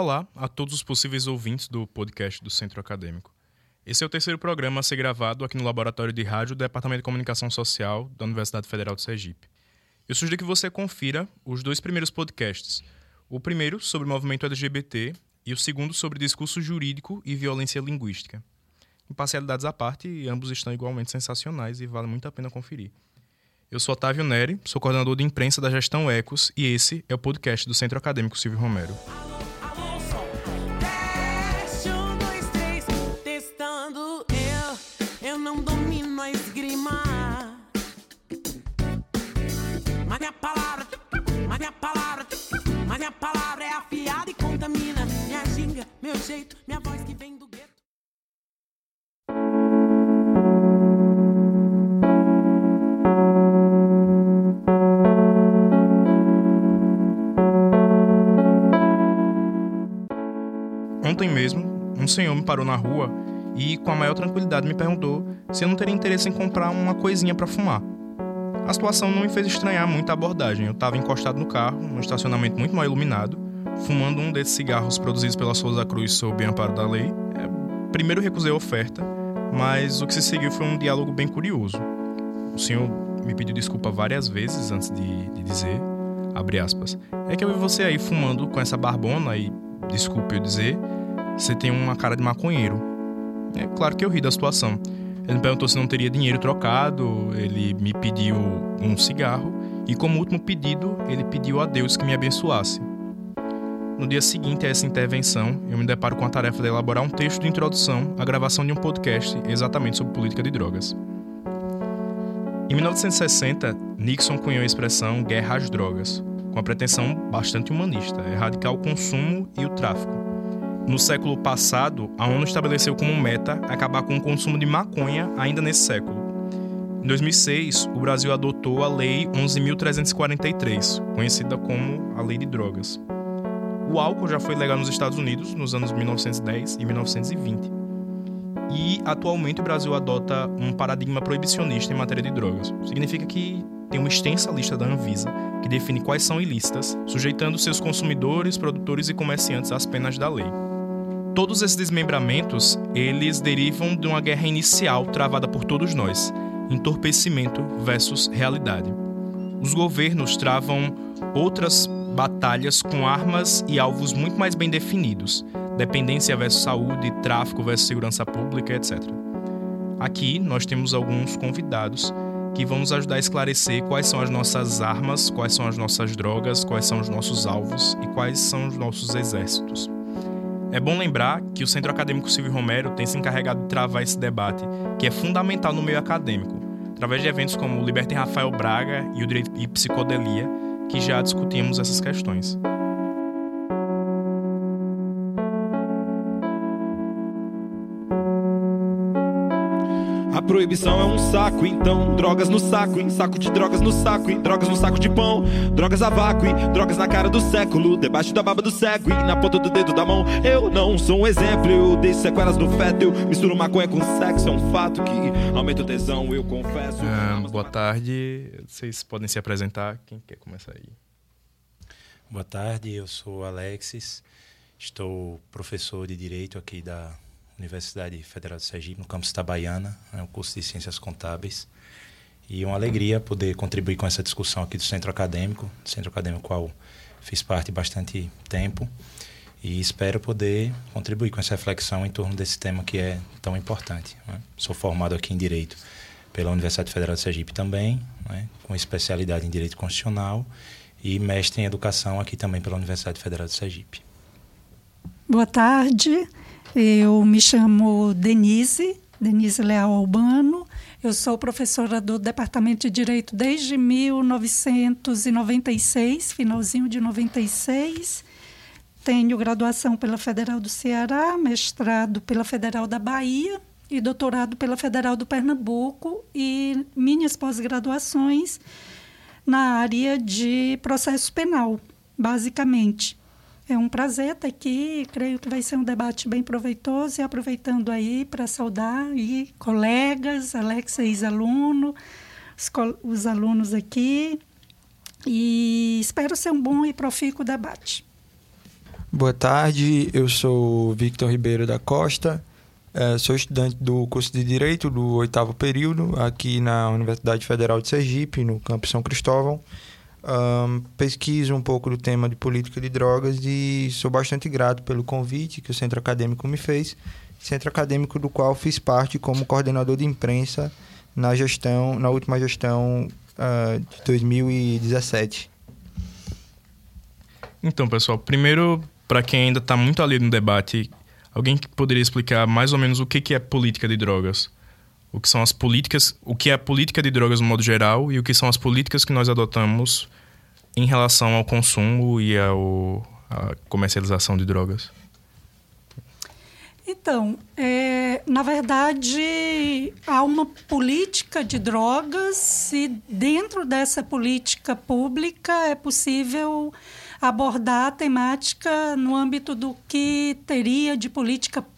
Olá a todos os possíveis ouvintes do podcast do Centro Acadêmico. Esse é o terceiro programa a ser gravado aqui no Laboratório de Rádio do Departamento de Comunicação Social da Universidade Federal de Sergipe. Eu sugiro que você confira os dois primeiros podcasts. O primeiro sobre o movimento LGBT e o segundo sobre discurso jurídico e violência linguística. Imparcialidades à parte, ambos estão igualmente sensacionais e vale muito a pena conferir. Eu sou Otávio Neri, sou coordenador de imprensa da gestão Ecos e esse é o podcast do Centro Acadêmico Silvio Romero. Jeito, minha voz que vem do gueto. Ontem mesmo, um senhor me parou na rua e, com a maior tranquilidade, me perguntou se eu não teria interesse em comprar uma coisinha para fumar. A situação não me fez estranhar muito a abordagem. Eu estava encostado no carro, num estacionamento muito mal iluminado, fumando um desses cigarros produzidos pela Souza Cruz sob amparo da lei. É, primeiro recusei a oferta, mas o que se seguiu foi um diálogo bem curioso. O senhor me pediu desculpa várias vezes antes de, de dizer, abre aspas, é que eu vi você aí fumando com essa barbona e, desculpe eu dizer, você tem uma cara de maconheiro. É claro que eu ri da situação. Ele me perguntou se não teria dinheiro trocado, ele me pediu um cigarro e, como último pedido, ele pediu a Deus que me abençoasse. No dia seguinte a essa intervenção, eu me deparo com a tarefa de elaborar um texto de introdução à gravação de um podcast exatamente sobre política de drogas. Em 1960, Nixon cunhou a expressão guerra às drogas, com a pretensão bastante humanista, erradicar o consumo e o tráfico. No século passado, a ONU estabeleceu como meta acabar com o consumo de maconha ainda nesse século. Em 2006, o Brasil adotou a Lei 11.343, conhecida como a Lei de Drogas. O álcool já foi legal nos Estados Unidos nos anos 1910 e 1920. E atualmente o Brasil adota um paradigma proibicionista em matéria de drogas. Significa que tem uma extensa lista da Anvisa que define quais são ilícitas, sujeitando seus consumidores, produtores e comerciantes às penas da lei. Todos esses desmembramentos, eles derivam de uma guerra inicial travada por todos nós, entorpecimento versus realidade. Os governos travam outras batalhas com armas e alvos muito mais bem definidos, dependência versus saúde, tráfico versus segurança pública, etc. Aqui nós temos alguns convidados que vão nos ajudar a esclarecer quais são as nossas armas, quais são as nossas drogas, quais são os nossos alvos e quais são os nossos exércitos. É bom lembrar que o Centro Acadêmico Silvio Romero tem se encarregado de travar esse debate, que é fundamental no meio acadêmico, através de eventos como o Libertem Rafael Braga e o Direito e Psicodelia, que já discutimos essas questões. Proibição é um saco, então. Drogas no saco, em saco de drogas no saco, e drogas no saco de pão, drogas a vácuo, e drogas na cara do século, debaixo da baba do cego e na ponta do dedo da mão. Eu não sou um exemplo, eu deixo sequelas no feto, eu misturo maconha com sexo, é um fato que aumenta o tesão, eu confesso. Ah, boa tarde, vocês podem se apresentar, quem quer começar aí? Boa tarde, eu sou Alexis, estou professor de Direito aqui da Universidade Federal de Sergipe, no campus Itabaiana, é um curso de Ciências Contábeis. E uma alegria poder contribuir com essa discussão aqui do Centro Acadêmico, Centro Acadêmico qual fiz parte bastante tempo. E espero poder contribuir com essa reflexão em torno desse tema que é tão importante. Né? Sou formado aqui em Direito pela Universidade Federal de Sergipe também, né? com especialidade em Direito Constitucional e mestre em Educação aqui também pela Universidade Federal de Sergipe. Boa tarde. Eu me chamo Denise, Denise Leal Albano. Eu sou professora do Departamento de Direito desde 1996, finalzinho de 96. Tenho graduação pela Federal do Ceará, mestrado pela Federal da Bahia e doutorado pela Federal do Pernambuco e minhas pós-graduações na área de processo penal, basicamente. É um prazer estar aqui, creio que vai ser um debate bem proveitoso e aproveitando aí para saudar aí colegas, Alex ex-aluno, os, os alunos aqui e espero ser um bom e profícuo debate. Boa tarde, eu sou Victor Ribeiro da Costa, é, sou estudante do curso de Direito do oitavo período aqui na Universidade Federal de Sergipe, no campus São Cristóvão. Um, pesquiso um pouco do tema de política de drogas e sou bastante grato pelo convite que o centro acadêmico me fez, centro acadêmico do qual fiz parte como coordenador de imprensa na gestão, na última gestão uh, de 2017. Então, pessoal, primeiro, para quem ainda está muito ali no debate, alguém que poderia explicar mais ou menos o que, que é política de drogas? O que são as políticas, o que é a política de drogas no modo geral e o que são as políticas que nós adotamos em relação ao consumo e ao, à comercialização de drogas? Então, é, na verdade, há uma política de drogas e dentro dessa política pública é possível abordar a temática no âmbito do que teria de política pública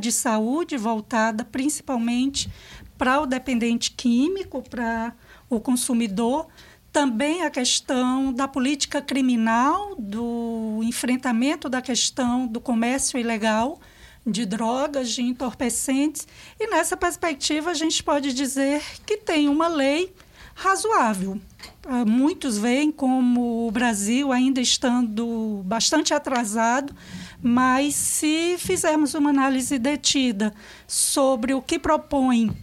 de saúde voltada principalmente para o dependente químico, para o consumidor, também a questão da política criminal, do enfrentamento da questão do comércio ilegal de drogas, de entorpecentes. E nessa perspectiva, a gente pode dizer que tem uma lei razoável. Ah, muitos veem como o Brasil ainda estando bastante atrasado, mas se fizermos uma análise detida sobre o que propõe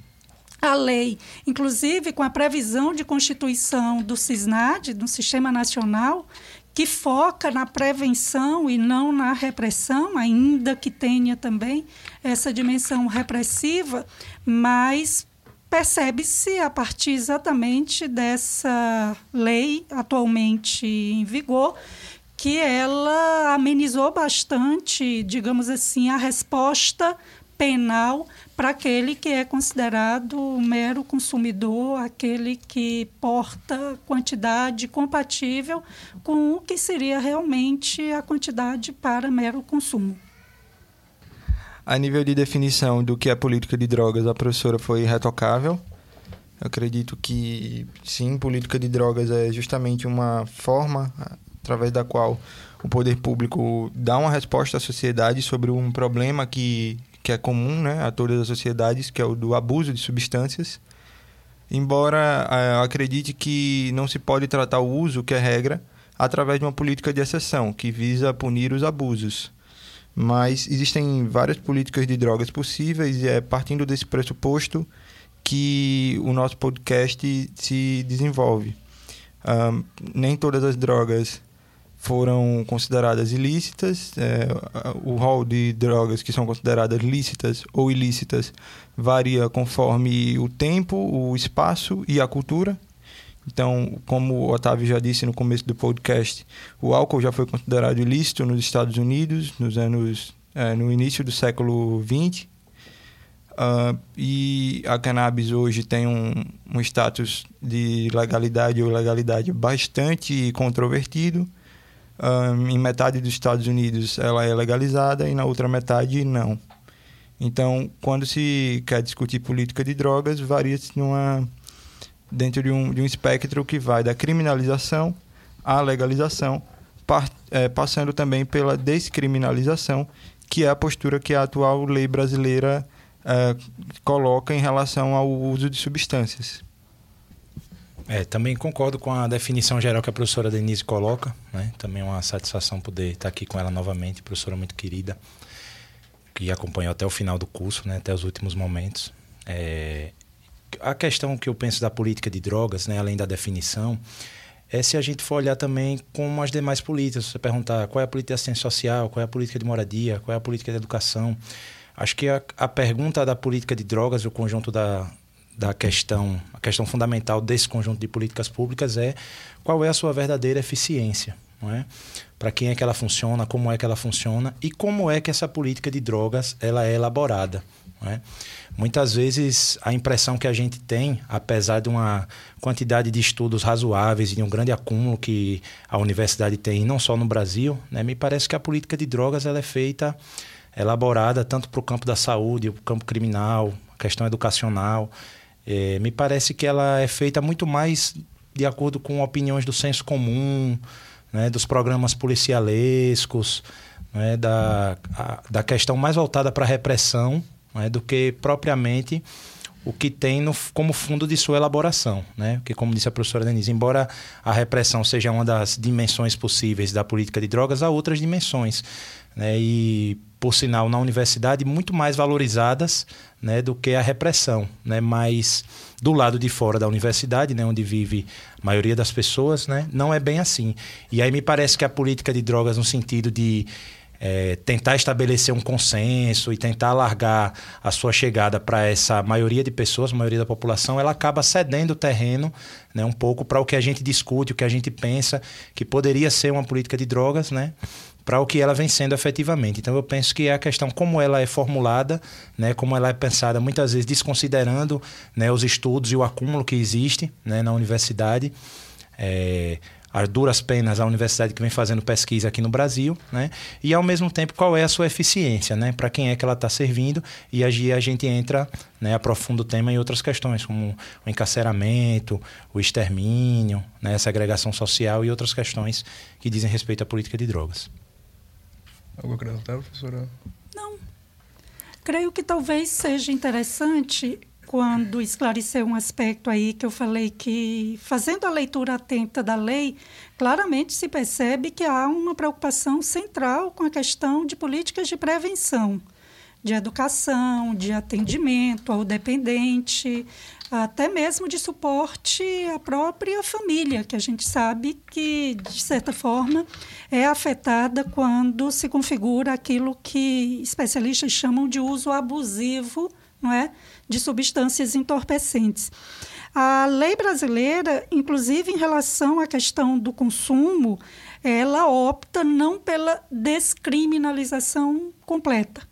a lei, inclusive com a previsão de constituição do CISNAD, do Sistema Nacional, que foca na prevenção e não na repressão, ainda que tenha também essa dimensão repressiva, mas percebe-se a partir exatamente dessa lei atualmente em vigor que ela amenizou bastante, digamos assim, a resposta penal para aquele que é considerado mero consumidor, aquele que porta quantidade compatível com o que seria realmente a quantidade para mero consumo. A nível de definição do que é política de drogas, a professora foi retocável. Eu acredito que sim, política de drogas é justamente uma forma através da qual o poder público dá uma resposta à sociedade sobre um problema que que é comum né, a todas as sociedades, que é o do abuso de substâncias. Embora eh, eu acredite que não se pode tratar o uso, que é regra, através de uma política de exceção, que visa punir os abusos. Mas existem várias políticas de drogas possíveis e é partindo desse pressuposto que o nosso podcast se desenvolve. Um, nem todas as drogas foram consideradas ilícitas. É, o rol de drogas que são consideradas lícitas ou ilícitas varia conforme o tempo, o espaço e a cultura. Então, como o Otávio já disse no começo do podcast, o álcool já foi considerado ilícito nos Estados Unidos nos anos é, no início do século XX. Uh, e a cannabis hoje tem um, um status de legalidade ou ilegalidade bastante controvertido um, em metade dos Estados Unidos ela é legalizada e na outra metade não. Então, quando se quer discutir política de drogas, varia-se dentro de um, de um espectro que vai da criminalização à legalização, par, é, passando também pela descriminalização, que é a postura que a atual lei brasileira é, coloca em relação ao uso de substâncias. É, também concordo com a definição geral que a professora Denise coloca. Né? Também é uma satisfação poder estar aqui com ela novamente, professora muito querida, que acompanhou até o final do curso, né? até os últimos momentos. É... A questão que eu penso da política de drogas, né? além da definição, é se a gente for olhar também como as demais políticas. Você perguntar qual é a política de assistência social, qual é a política de moradia, qual é a política de educação. Acho que a, a pergunta da política de drogas, o conjunto da, da questão, a questão fundamental desse conjunto de políticas públicas é qual é a sua verdadeira eficiência, não é? Para quem é que ela funciona, como é que ela funciona e como é que essa política de drogas ela é elaborada, é? Muitas vezes a impressão que a gente tem, apesar de uma quantidade de estudos razoáveis e de um grande acúmulo que a universidade tem, não só no Brasil, né, me parece que a política de drogas ela é feita, elaborada tanto para o campo da saúde, o campo criminal, questão educacional, é, me parece que ela é feita muito mais de acordo com opiniões do senso comum, né, dos programas policialescos, né, da, a, da questão mais voltada para a repressão né, do que propriamente o que tem no, como fundo de sua elaboração. Né? Porque, como disse a professora Denise, embora a repressão seja uma das dimensões possíveis da política de drogas, há outras dimensões. Né? E, por sinal, na universidade, muito mais valorizadas né, do que a repressão. Né? Mas, do lado de fora da universidade, né, onde vive a maioria das pessoas, né, não é bem assim. E aí me parece que a política de drogas, no sentido de é, tentar estabelecer um consenso e tentar alargar a sua chegada para essa maioria de pessoas, maioria da população, ela acaba cedendo o terreno né, um pouco para o que a gente discute, o que a gente pensa que poderia ser uma política de drogas, né? para o que ela vem sendo efetivamente. Então eu penso que é a questão como ela é formulada, né, como ela é pensada, muitas vezes desconsiderando né, os estudos e o acúmulo que existe né, na universidade. É, as duras penas a universidade que vem fazendo pesquisa aqui no Brasil, né? E ao mesmo tempo qual é a sua eficiência, né? Para quem é que ela está servindo e aí a gente entra, né? Aprofunda o tema em outras questões como o encarceramento, o extermínio, né? A segregação social e outras questões que dizem respeito à política de drogas. Algo acrescentar, professora? Não. Creio que talvez seja interessante quando esclareceu um aspecto aí que eu falei que, fazendo a leitura atenta da lei, claramente se percebe que há uma preocupação central com a questão de políticas de prevenção, de educação, de atendimento ao dependente, até mesmo de suporte à própria família, que a gente sabe que, de certa forma, é afetada quando se configura aquilo que especialistas chamam de uso abusivo não é? de substâncias entorpecentes. A lei brasileira, inclusive em relação à questão do consumo, ela opta não pela descriminalização completa,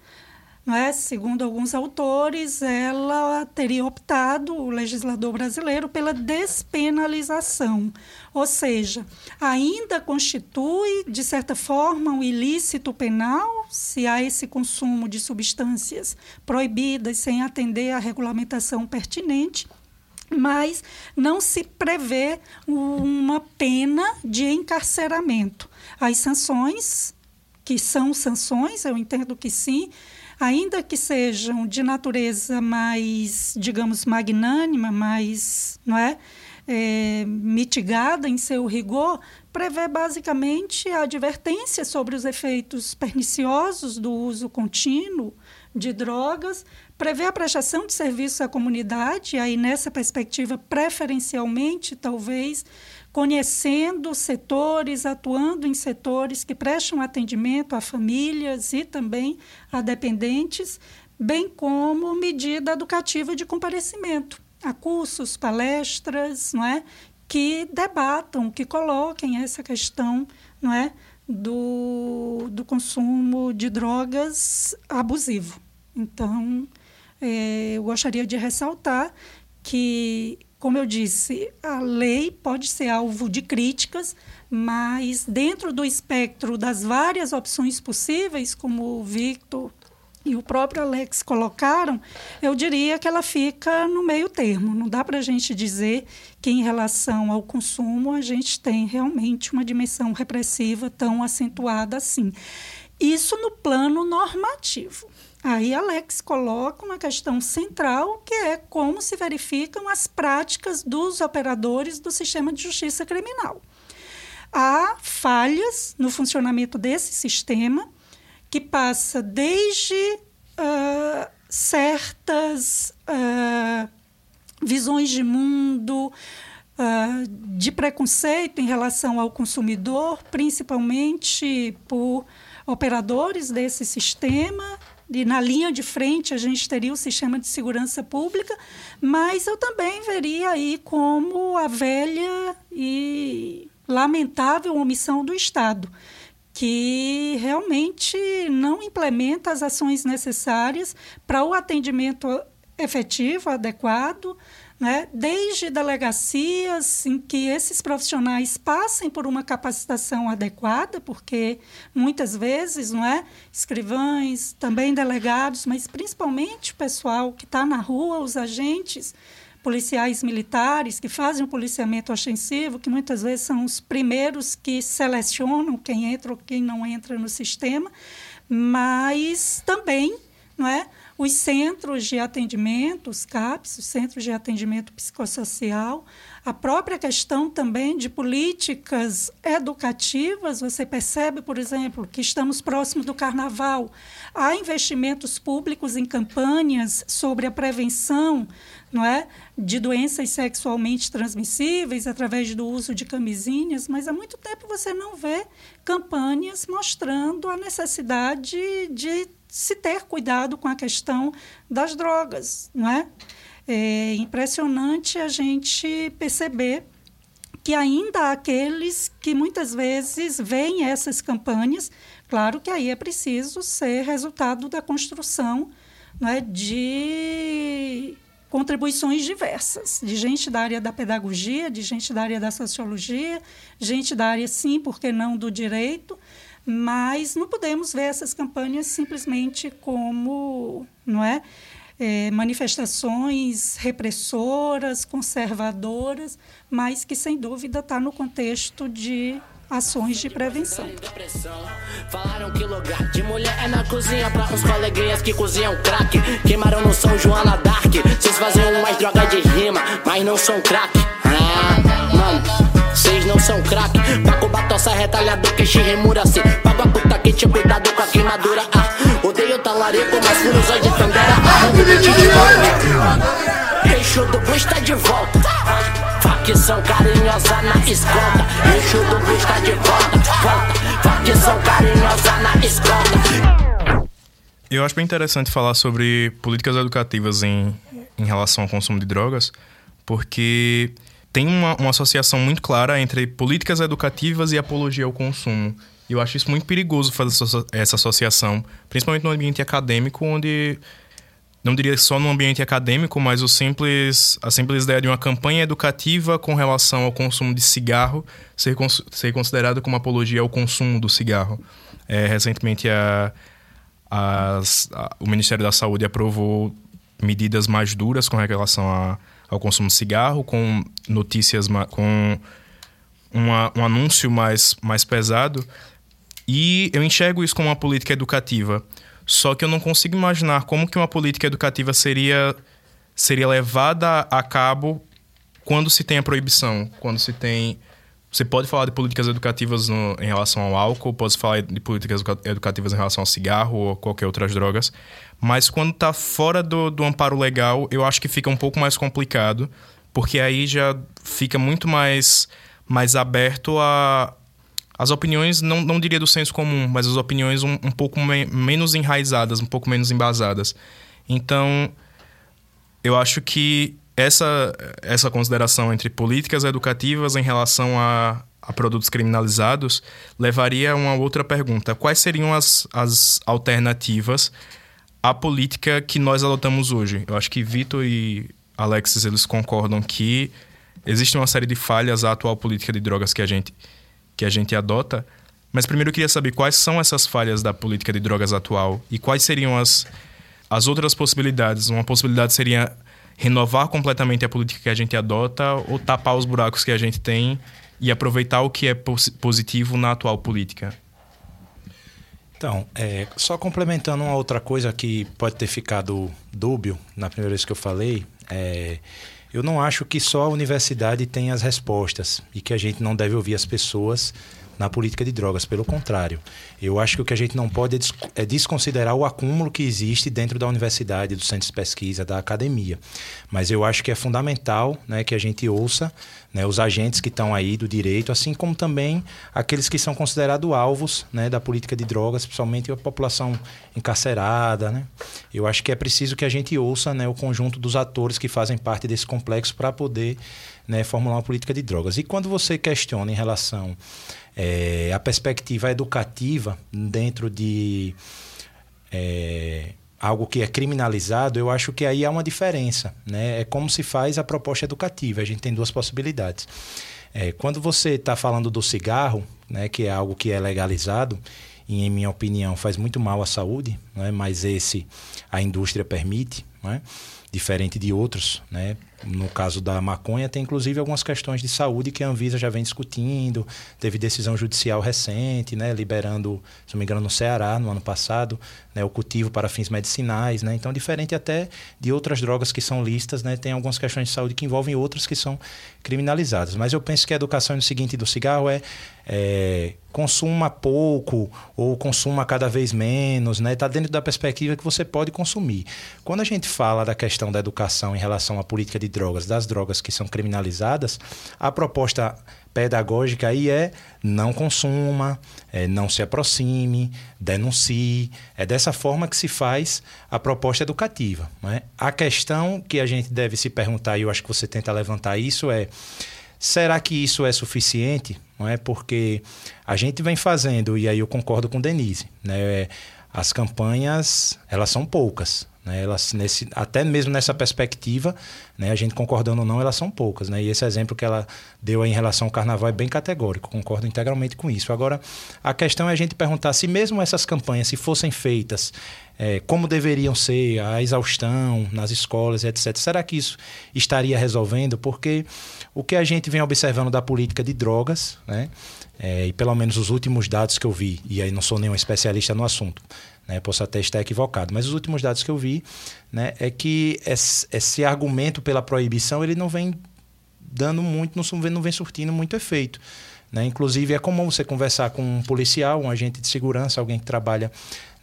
é? Segundo alguns autores, ela teria optado, o legislador brasileiro, pela despenalização. Ou seja, ainda constitui, de certa forma, um ilícito penal se há esse consumo de substâncias proibidas sem atender à regulamentação pertinente mas não se prevê uma pena de encarceramento. As sanções, que são sanções, eu entendo que sim, ainda que sejam de natureza mais, digamos, magnânima, mais, não é? É, mitigada em seu rigor, prevê basicamente a advertência sobre os efeitos perniciosos do uso contínuo de drogas, prevê a prestação de serviço à comunidade, aí nessa perspectiva, preferencialmente, talvez, conhecendo setores, atuando em setores que prestam atendimento a famílias e também a dependentes, bem como medida educativa de comparecimento a cursos, palestras, não é, que debatam, que coloquem essa questão, não é, do, do consumo de drogas abusivo. Então, é, eu gostaria de ressaltar que como eu disse, a lei pode ser alvo de críticas, mas dentro do espectro das várias opções possíveis, como o Victor e o próprio Alex colocaram, eu diria que ela fica no meio termo. Não dá para a gente dizer que, em relação ao consumo, a gente tem realmente uma dimensão repressiva tão acentuada assim. Isso no plano normativo. Aí Alex coloca uma questão central, que é como se verificam as práticas dos operadores do sistema de justiça criminal. Há falhas no funcionamento desse sistema, que passa desde uh, certas uh, visões de mundo, uh, de preconceito em relação ao consumidor, principalmente por operadores desse sistema e na linha de frente a gente teria o sistema de segurança pública, mas eu também veria aí como a velha e lamentável omissão do Estado, que realmente não implementa as ações necessárias para o atendimento efetivo, adequado, né? desde delegacias em que esses profissionais passem por uma capacitação adequada, porque muitas vezes, não é, escrivães, também delegados, mas principalmente o pessoal que está na rua, os agentes, policiais militares que fazem o policiamento ostensivo, que muitas vezes são os primeiros que selecionam quem entra ou quem não entra no sistema, mas também não é, os centros de atendimento, os CAPs, os centros de atendimento psicossocial, a própria questão também de políticas educativas, você percebe, por exemplo, que estamos próximos do carnaval, há investimentos públicos em campanhas sobre a prevenção não é, de doenças sexualmente transmissíveis através do uso de camisinhas, mas há muito tempo você não vê campanhas mostrando a necessidade de se ter cuidado com a questão das drogas, não é? É impressionante a gente perceber que ainda há aqueles que muitas vezes veem essas campanhas, claro que aí é preciso ser resultado da construção é, de contribuições diversas, de gente da área da pedagogia, de gente da área da sociologia, gente da área, sim, por que não, do direito, mas não podemos ver essas campanhas simplesmente como, não é, é, manifestações repressoras, conservadoras, mas que sem dúvida está no contexto de ações de prevenção. Falaram que lugar de mulher é na cozinha pra uns coleguinhas que cozinham crack. Queimaram no São Joana Dark. Vocês fazem umas drogas de rima, mas não são crack. Ah, mano, vocês não são crack. Paco batossa retalhado que te remura assim. Pago a puta que te cuidado com a queimadura. Ah, odeio talarico, mas furosói de Tandera. Eixo do Bush tá de volta. Facção carinhosa na escolta. Eixo do Bush tá de volta. Volta. Carinhosa na escolta. Eu acho bem interessante falar sobre políticas educativas em, em relação ao consumo de drogas, porque tem uma, uma associação muito clara entre políticas educativas e apologia ao consumo. E eu acho isso muito perigoso fazer essa associação, principalmente no ambiente acadêmico, onde não diria só no ambiente acadêmico, mas o simples, a simples ideia de uma campanha educativa com relação ao consumo de cigarro ser, ser considerado como apologia ao consumo do cigarro. É, recentemente, a, a, o Ministério da Saúde aprovou medidas mais duras com relação a, ao consumo de cigarro, com notícias, com uma, um anúncio mais, mais pesado. E eu enxergo isso como uma política educativa só que eu não consigo imaginar como que uma política educativa seria, seria levada a cabo quando se tem a proibição, quando se tem... Você pode falar de políticas educativas no, em relação ao álcool, pode falar de políticas educativas em relação ao cigarro ou qualquer outras drogas, mas quando está fora do, do amparo legal, eu acho que fica um pouco mais complicado, porque aí já fica muito mais, mais aberto a, as opiniões, não, não diria do senso comum, mas as opiniões um, um pouco me, menos enraizadas, um pouco menos embasadas. Então, eu acho que essa, essa consideração entre políticas educativas em relação a, a produtos criminalizados levaria a uma outra pergunta. Quais seriam as, as alternativas à política que nós adotamos hoje? Eu acho que Vitor e Alexis eles concordam que existe uma série de falhas à atual política de drogas que a gente que a gente adota. Mas primeiro eu queria saber quais são essas falhas da política de drogas atual e quais seriam as, as outras possibilidades. Uma possibilidade seria renovar completamente a política que a gente adota ou tapar os buracos que a gente tem e aproveitar o que é positivo na atual política. Então, é, só complementando uma outra coisa que pode ter ficado dúbio na primeira vez que eu falei, é, eu não acho que só a universidade tem as respostas e que a gente não deve ouvir as pessoas na política de drogas. Pelo contrário, eu acho que o que a gente não pode é, é desconsiderar o acúmulo que existe dentro da universidade, dos centros de pesquisa, da academia. Mas eu acho que é fundamental né, que a gente ouça né, os agentes que estão aí do direito, assim como também aqueles que são considerados alvos né, da política de drogas, principalmente a população encarcerada. Né? Eu acho que é preciso que a gente ouça né, o conjunto dos atores que fazem parte desse complexo para poder né, formular uma política de drogas. E quando você questiona em relação é, à perspectiva educativa dentro de é, algo que é criminalizado, eu acho que aí há uma diferença. Né? É como se faz a proposta educativa. A gente tem duas possibilidades. É, quando você está falando do cigarro, né, que é algo que é legalizado, e em minha opinião faz muito mal à saúde, né, mas esse a indústria permite, né? diferente de outros, né? No caso da maconha, tem inclusive algumas questões de saúde que a Anvisa já vem discutindo. Teve decisão judicial recente, né, liberando, se não me engano, no Ceará, no ano passado, né, o cultivo para fins medicinais. Né? Então, diferente até de outras drogas que são listas, né, tem algumas questões de saúde que envolvem outras que são criminalizadas. Mas eu penso que a educação no seguinte do cigarro é, é consuma pouco ou consuma cada vez menos, né? Está dentro da perspectiva que você pode consumir. Quando a gente fala da questão da educação em relação à política de drogas, das drogas que são criminalizadas, a proposta pedagógica aí é não consuma, é não se aproxime, denuncie. É dessa forma que se faz a proposta educativa. é? A questão que a gente deve se perguntar, e eu acho que você tenta levantar isso, é será que isso é suficiente? Não é? Porque a gente vem fazendo, e aí eu concordo com Denise, né? as campanhas elas são poucas. Né? Elas, nesse, até mesmo nessa perspectiva, né, a gente concordando ou não, elas são poucas. Né? E esse exemplo que ela deu em relação ao carnaval é bem categórico, concordo integralmente com isso. Agora, a questão é a gente perguntar se mesmo essas campanhas, se fossem feitas é, como deveriam ser, a exaustão nas escolas, etc., será que isso estaria resolvendo? Porque o que a gente vem observando da política de drogas, né, é, e pelo menos os últimos dados que eu vi, e aí não sou nenhum especialista no assunto, né? Posso até estar equivocado, mas os últimos dados que eu vi né, é que esse, esse argumento pela proibição ele não vem dando muito, não vem, surtindo muito efeito. Né? Inclusive, é comum você conversar com um policial, um agente de segurança, alguém que trabalha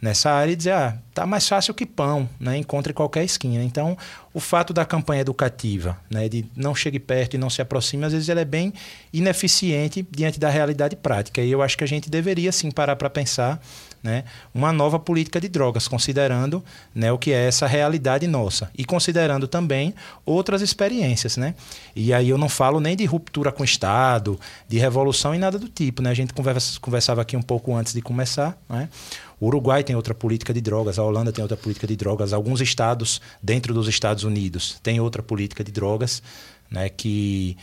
nessa área e dizer, ah, tá mais fácil que pão, né? Encontre qualquer esquina. Então, o fato da campanha educativa, né, de não chegue perto e não se aproxime, às vezes ela é bem ineficiente diante da realidade prática. E eu acho que a gente deveria sim parar para pensar né, uma nova política de drogas, considerando né, o que é essa realidade nossa e considerando também outras experiências. Né? E aí eu não falo nem de ruptura com o Estado, de revolução e nada do tipo. Né? A gente conversa, conversava aqui um pouco antes de começar. Né? O Uruguai tem outra política de drogas, a Holanda tem outra política de drogas, alguns estados dentro dos Estados Unidos têm outra política de drogas, né, que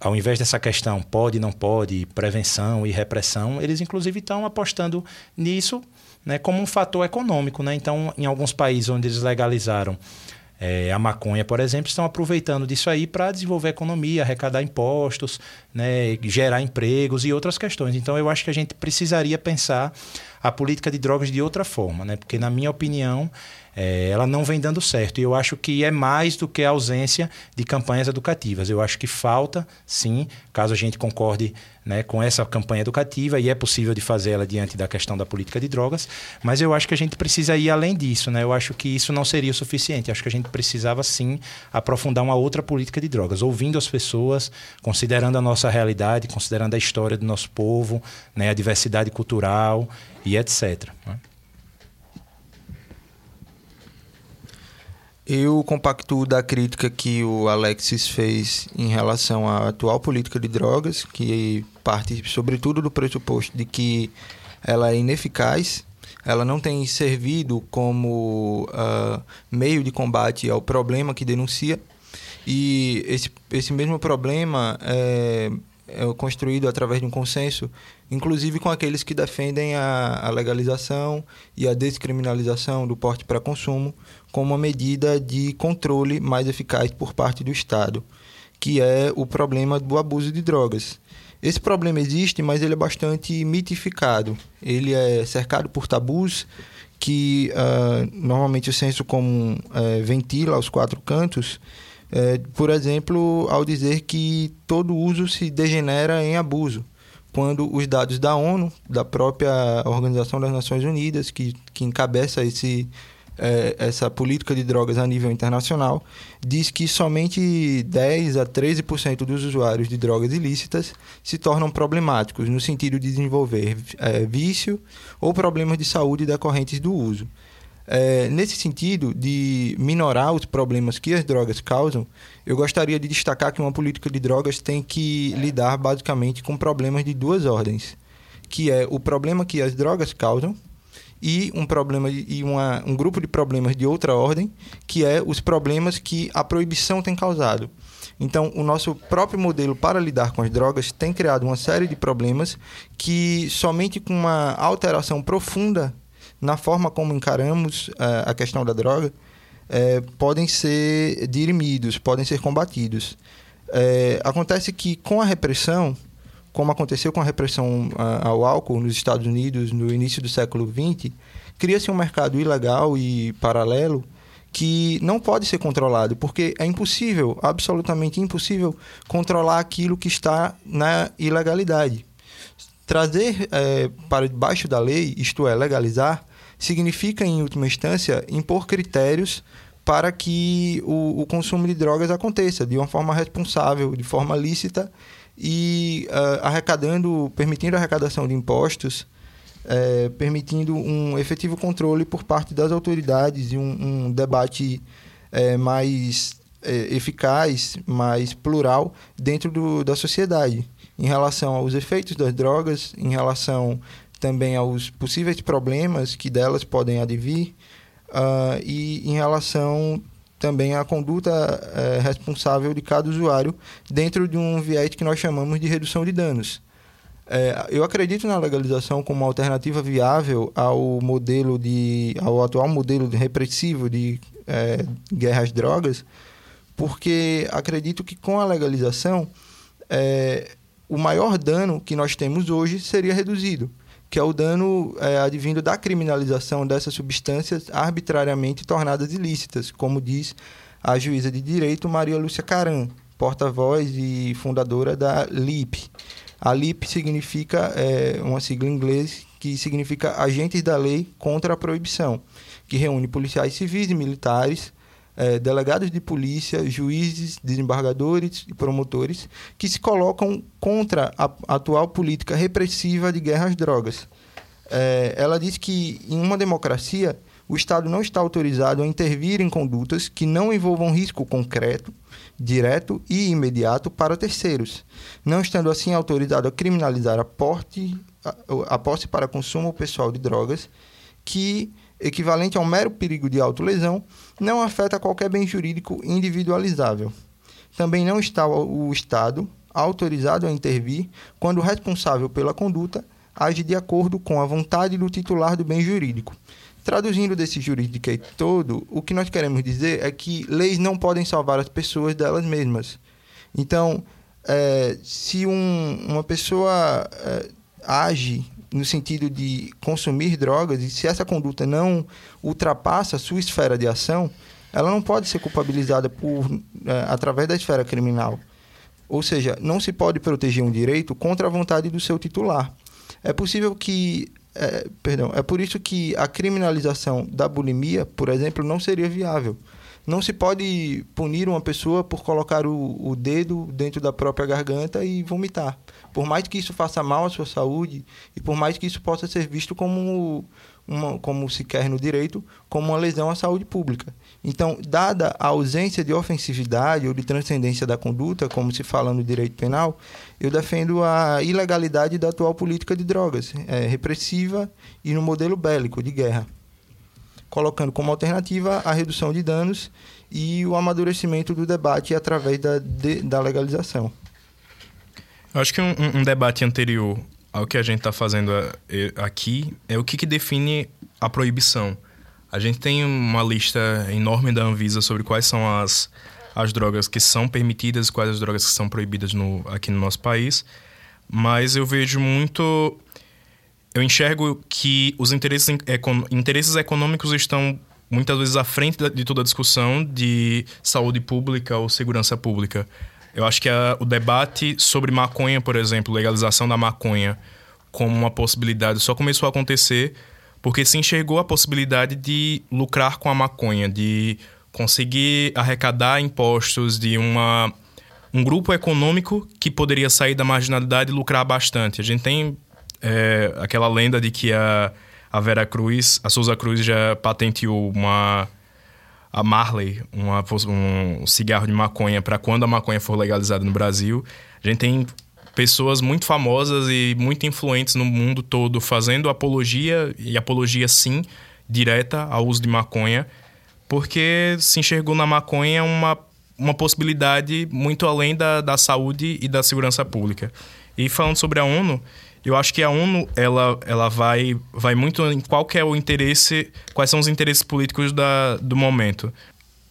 ao invés dessa questão pode, não pode, prevenção e repressão, eles inclusive estão apostando nisso né, como um fator econômico. Né? Então, em alguns países onde eles legalizaram é, a maconha, por exemplo, estão aproveitando disso aí para desenvolver economia, arrecadar impostos, né, gerar empregos e outras questões. Então, eu acho que a gente precisaria pensar a política de drogas de outra forma, né? porque, na minha opinião, é, ela não vem dando certo. E eu acho que é mais do que a ausência de campanhas educativas. Eu acho que falta, sim, caso a gente concorde né, com essa campanha educativa, e é possível de fazê-la diante da questão da política de drogas, mas eu acho que a gente precisa ir além disso. Né? Eu acho que isso não seria o suficiente. Eu acho que a gente precisava, sim, aprofundar uma outra política de drogas, ouvindo as pessoas, considerando a nossa realidade, considerando a história do nosso povo, né, a diversidade cultural e etc. Né? Eu compacto da crítica que o Alexis fez em relação à atual política de drogas, que parte sobretudo do pressuposto de que ela é ineficaz, ela não tem servido como uh, meio de combate ao problema que denuncia, e esse, esse mesmo problema é, é construído através de um consenso, inclusive com aqueles que defendem a, a legalização e a descriminalização do porte para consumo como uma medida de controle mais eficaz por parte do Estado, que é o problema do abuso de drogas. Esse problema existe, mas ele é bastante mitificado. Ele é cercado por tabus que uh, normalmente o senso comum uh, ventila aos quatro cantos, uh, por exemplo, ao dizer que todo uso se degenera em abuso, quando os dados da ONU, da própria Organização das Nações Unidas, que, que encabeça esse é, essa política de drogas a nível internacional, diz que somente 10 a 13% dos usuários de drogas ilícitas se tornam problemáticos, no sentido de desenvolver é, vício ou problemas de saúde decorrentes do uso. É, nesse sentido de minorar os problemas que as drogas causam, eu gostaria de destacar que uma política de drogas tem que lidar basicamente com problemas de duas ordens, que é o problema que as drogas causam, e um problema e uma, um grupo de problemas de outra ordem, que é os problemas que a proibição tem causado. Então, o nosso próprio modelo para lidar com as drogas tem criado uma série de problemas que somente com uma alteração profunda na forma como encaramos uh, a questão da droga, é, podem ser dirimidos, podem ser combatidos. É, acontece que com a repressão, como aconteceu com a repressão ao álcool nos Estados Unidos no início do século XX, cria-se um mercado ilegal e paralelo que não pode ser controlado, porque é impossível, absolutamente impossível, controlar aquilo que está na ilegalidade. Trazer é, para debaixo da lei, isto é, legalizar, significa, em última instância, impor critérios para que o, o, consumo de drogas aconteça de uma forma responsável, de forma lícita e uh, arrecadando, permitindo a arrecadação de impostos, uh, permitindo um efetivo controle por parte das autoridades e um, um debate uh, mais eficaz, mais plural dentro do, da sociedade. Em relação aos efeitos das drogas, em relação também aos possíveis problemas que delas podem advir uh, e em relação também à conduta uh, responsável de cada usuário dentro de um viés que nós chamamos de redução de danos. Uh, eu acredito na legalização como uma alternativa viável ao modelo de ao atual modelo repressivo de eh, guerra às drogas, porque acredito que com a legalização eh, o maior dano que nós temos hoje seria reduzido que é o dano é, advindo da criminalização dessas substâncias arbitrariamente tornadas ilícitas, como diz a juíza de direito Maria Lúcia Caran, porta-voz e fundadora da LIP. A LIP significa é, uma sigla em inglês que significa Agentes da Lei contra a Proibição, que reúne policiais civis e militares é, delegados de polícia, juízes, desembargadores e promotores que se colocam contra a atual política repressiva de guerra às drogas. É, ela diz que em uma democracia o Estado não está autorizado a intervir em condutas que não envolvam risco concreto, direto e imediato para terceiros, não estando assim autorizado a criminalizar a, porte, a, a posse para consumo pessoal de drogas que equivalente a um mero perigo de autolesão, não afeta qualquer bem jurídico individualizável. Também não está o Estado autorizado a intervir quando o responsável pela conduta age de acordo com a vontade do titular do bem jurídico. Traduzindo desse jurídico todo, o que nós queremos dizer é que leis não podem salvar as pessoas delas mesmas. Então, é, se um, uma pessoa é, age no sentido de consumir drogas, e se essa conduta não ultrapassa a sua esfera de ação, ela não pode ser culpabilizada por, é, através da esfera criminal. Ou seja, não se pode proteger um direito contra a vontade do seu titular. É possível que. É, perdão, é por isso que a criminalização da bulimia, por exemplo, não seria viável. Não se pode punir uma pessoa por colocar o, o dedo dentro da própria garganta e vomitar. Por mais que isso faça mal à sua saúde e por mais que isso possa ser visto como, uma, como se quer no direito, como uma lesão à saúde pública. Então, dada a ausência de ofensividade ou de transcendência da conduta, como se fala no direito penal, eu defendo a ilegalidade da atual política de drogas, é, repressiva e no modelo bélico de guerra colocando como alternativa a redução de danos e o amadurecimento do debate através da, de, da legalização. Eu acho que um, um, debate anterior ao que a gente está fazendo eh, aqui é o que, que define a proibição. A gente tem uma lista enorme da Anvisa sobre quais são as, as drogas que são permitidas quais as drogas que são proibidas no, aqui no nosso país, mas eu vejo muito eu enxergo que os interesses, interesses econômicos estão muitas vezes à frente de toda a discussão de saúde pública ou segurança pública. Eu acho que a, o debate sobre maconha, por exemplo, legalização da maconha como uma possibilidade só começou a acontecer porque se enxergou a possibilidade de lucrar com a maconha, de conseguir arrecadar impostos de uma, um grupo econômico que poderia sair da marginalidade e lucrar bastante. A gente tem é, aquela lenda de que a, a Vera Cruz, a Souza Cruz já patenteou uma a Marley, uma, um cigarro de maconha para quando a maconha for legalizada no Brasil. A gente tem pessoas muito famosas e muito influentes no mundo todo fazendo apologia e apologia sim direta ao uso de maconha, porque se enxergou na maconha uma, uma possibilidade muito além da, da saúde e da segurança pública. E falando sobre a ONU, eu acho que a ONU ela, ela vai, vai muito em qual é o interesse, quais são os interesses políticos da, do momento.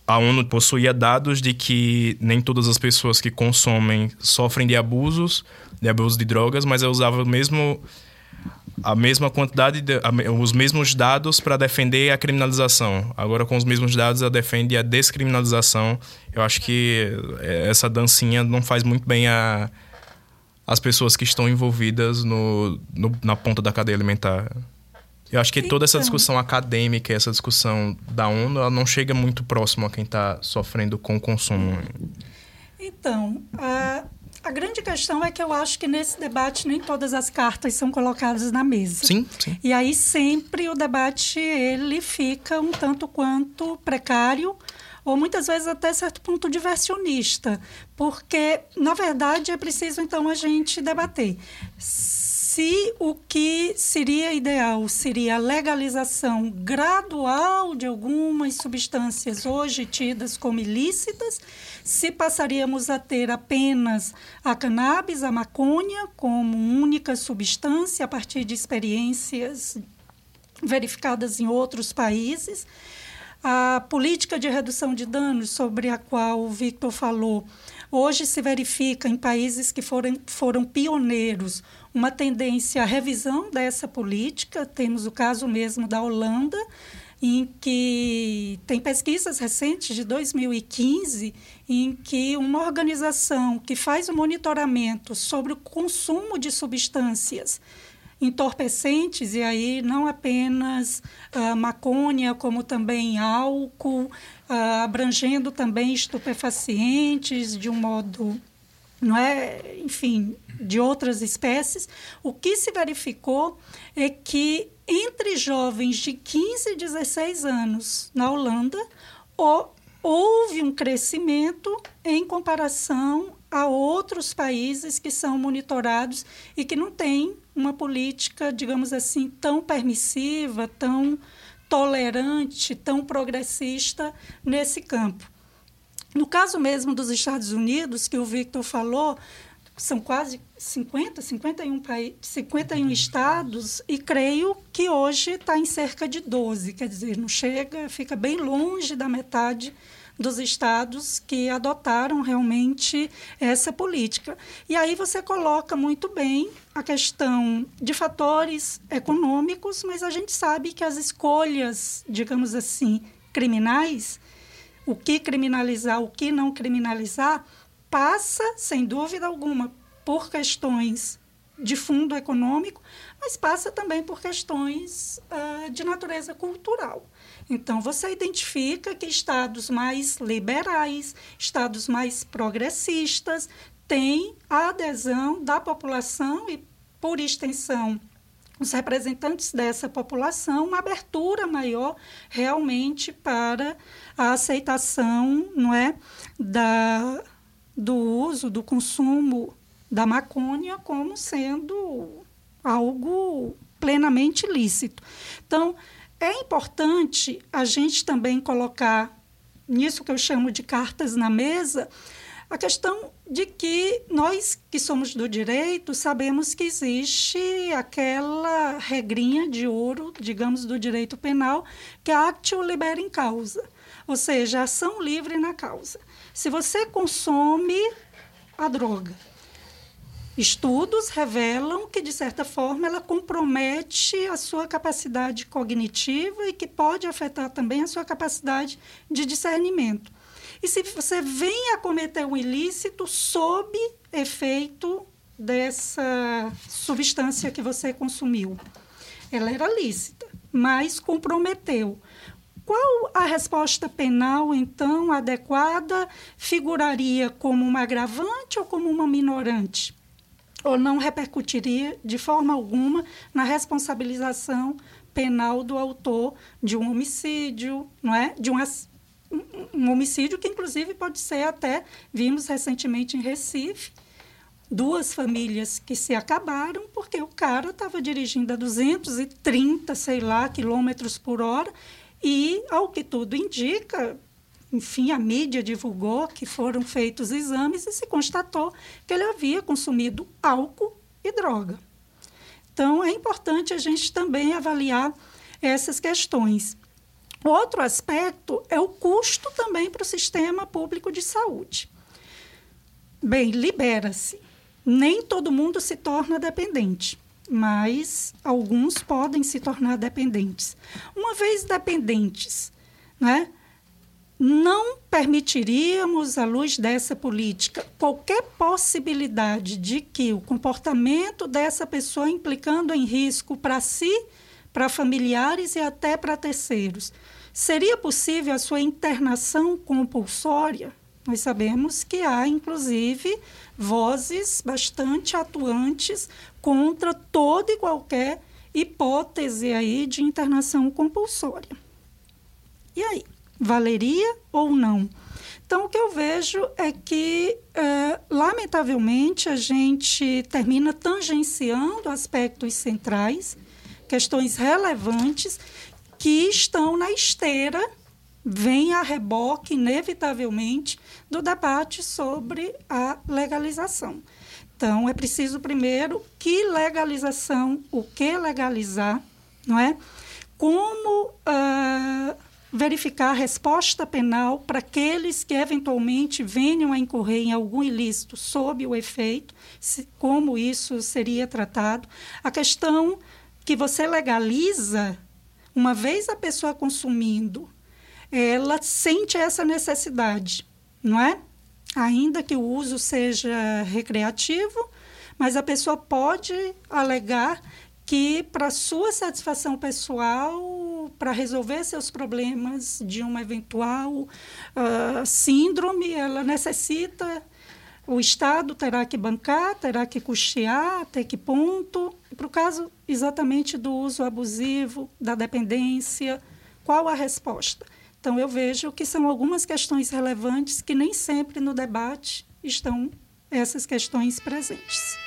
a ONU possuía dados de que nem todas as pessoas que consomem sofrem de abusos, de abuso de drogas, mas eu usava mesmo a mesma quantidade, de, a, os mesmos dados para defender a criminalização. Agora, com os mesmos dados, ela defende a descriminalização. Eu acho que é, essa dancinha não faz muito bem a, as pessoas que estão envolvidas no, no na ponta da cadeia alimentar. Eu acho que toda essa discussão acadêmica, essa discussão da ONU, ela não chega muito próximo a quem está sofrendo com o consumo. Então, a, a grande questão é que eu acho que nesse debate nem todas as cartas são colocadas na mesa. Sim, sim. E aí sempre o debate ele fica um tanto quanto precário ou muitas vezes até certo ponto diversionista, porque na verdade é preciso então a gente debater se o que seria ideal seria a legalização gradual de algumas substâncias hoje tidas como ilícitas, se passaríamos a ter apenas a cannabis, a maconha, como única substância a partir de experiências verificadas em outros países. A política de redução de danos, sobre a qual o Victor falou, hoje se verifica em países que foram, foram pioneiros uma tendência à revisão dessa política. Temos o caso mesmo da Holanda, em que tem pesquisas recentes de 2015 em que uma organização que faz o monitoramento sobre o consumo de substâncias entorpecentes, e aí não apenas uh, maconha, como também álcool, uh, abrangendo também estupefacientes de um modo, não é, enfim, de outras espécies, o que se verificou é que entre jovens de 15 e 16 anos na Holanda, houve um crescimento em comparação a outros países que são monitorados e que não têm uma política, digamos assim, tão permissiva, tão tolerante, tão progressista nesse campo. No caso mesmo dos Estados Unidos, que o Victor falou, são quase 50, 51, 51 estados, e creio que hoje está em cerca de 12, quer dizer, não chega, fica bem longe da metade dos estados que adotaram realmente essa política. E aí você coloca muito bem a questão de fatores econômicos, mas a gente sabe que as escolhas, digamos assim, criminais, o que criminalizar, o que não criminalizar, passa, sem dúvida alguma, por questões de fundo econômico, mas passa também por questões uh, de natureza cultural. Então, você identifica que estados mais liberais, estados mais progressistas, têm a adesão da população e, por extensão, os representantes dessa população, uma abertura maior realmente para a aceitação não é, da, do uso, do consumo da maconha como sendo algo plenamente lícito. Então, é importante a gente também colocar nisso que eu chamo de cartas na mesa, a questão de que nós que somos do direito sabemos que existe aquela regrinha de ouro, digamos, do direito penal, que é actio libera em causa, ou seja, ação livre na causa. Se você consome a droga Estudos revelam que, de certa forma, ela compromete a sua capacidade cognitiva e que pode afetar também a sua capacidade de discernimento. E se você vem a cometer um ilícito sob efeito dessa substância que você consumiu, ela era lícita, mas comprometeu. Qual a resposta penal, então, adequada? Figuraria como uma agravante ou como uma minorante? Ou não repercutiria de forma alguma na responsabilização penal do autor de um homicídio, não é? De um, um homicídio que inclusive pode ser até vimos recentemente em Recife duas famílias que se acabaram porque o cara estava dirigindo a 230, sei lá, quilômetros por hora e, ao que tudo indica, enfim, a mídia divulgou que foram feitos exames e se constatou que ele havia consumido álcool e droga. Então, é importante a gente também avaliar essas questões. Outro aspecto é o custo também para o sistema público de saúde. Bem, libera-se. Nem todo mundo se torna dependente, mas alguns podem se tornar dependentes. Uma vez dependentes, né, não permitiríamos, à luz dessa política, qualquer possibilidade de que o comportamento dessa pessoa implicando em risco para si, para familiares e até para terceiros. Seria possível a sua internação compulsória? Nós sabemos que há, inclusive, vozes bastante atuantes contra toda e qualquer hipótese aí de internação compulsória. E aí? Valeria ou não. Então, o que eu vejo é que, é, lamentavelmente, a gente termina tangenciando aspectos centrais, questões relevantes, que estão na esteira, vem a reboque, inevitavelmente, do debate sobre a legalização. Então, é preciso, primeiro, que legalização, o que legalizar, não é? Como uh, verificar a resposta penal para aqueles que eventualmente venham a incorrer em algum ilícito sob o efeito, se, como isso seria tratado. A questão que você legaliza, uma vez a pessoa consumindo, ela sente essa necessidade, não é? Ainda que o uso seja recreativo, mas a pessoa pode alegar que, para sua satisfação pessoal, para resolver seus problemas de uma eventual uh, síndrome, ela necessita, o Estado terá que bancar, terá que custear, até que ponto? Para o caso exatamente do uso abusivo, da dependência, qual a resposta? Então, eu vejo que são algumas questões relevantes que nem sempre no debate estão essas questões presentes.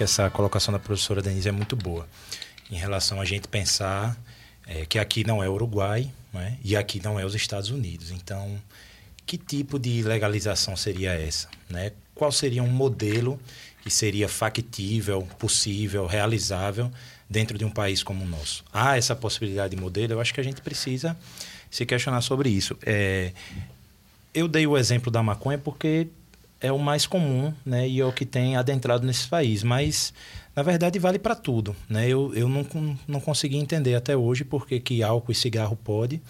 Que essa colocação da professora Denise é muito boa em relação a gente pensar é, que aqui não é Uruguai né, e aqui não é os Estados Unidos. Então, que tipo de legalização seria essa? Né? Qual seria um modelo que seria factível, possível, realizável dentro de um país como o nosso? Há essa possibilidade de modelo? Eu acho que a gente precisa se questionar sobre isso. É, eu dei o exemplo da maconha porque é o mais comum, né? E é o que tem adentrado nesse país. Mas, na verdade, vale para tudo, né? Eu, eu não, não consegui entender até hoje porque que álcool e cigarro pode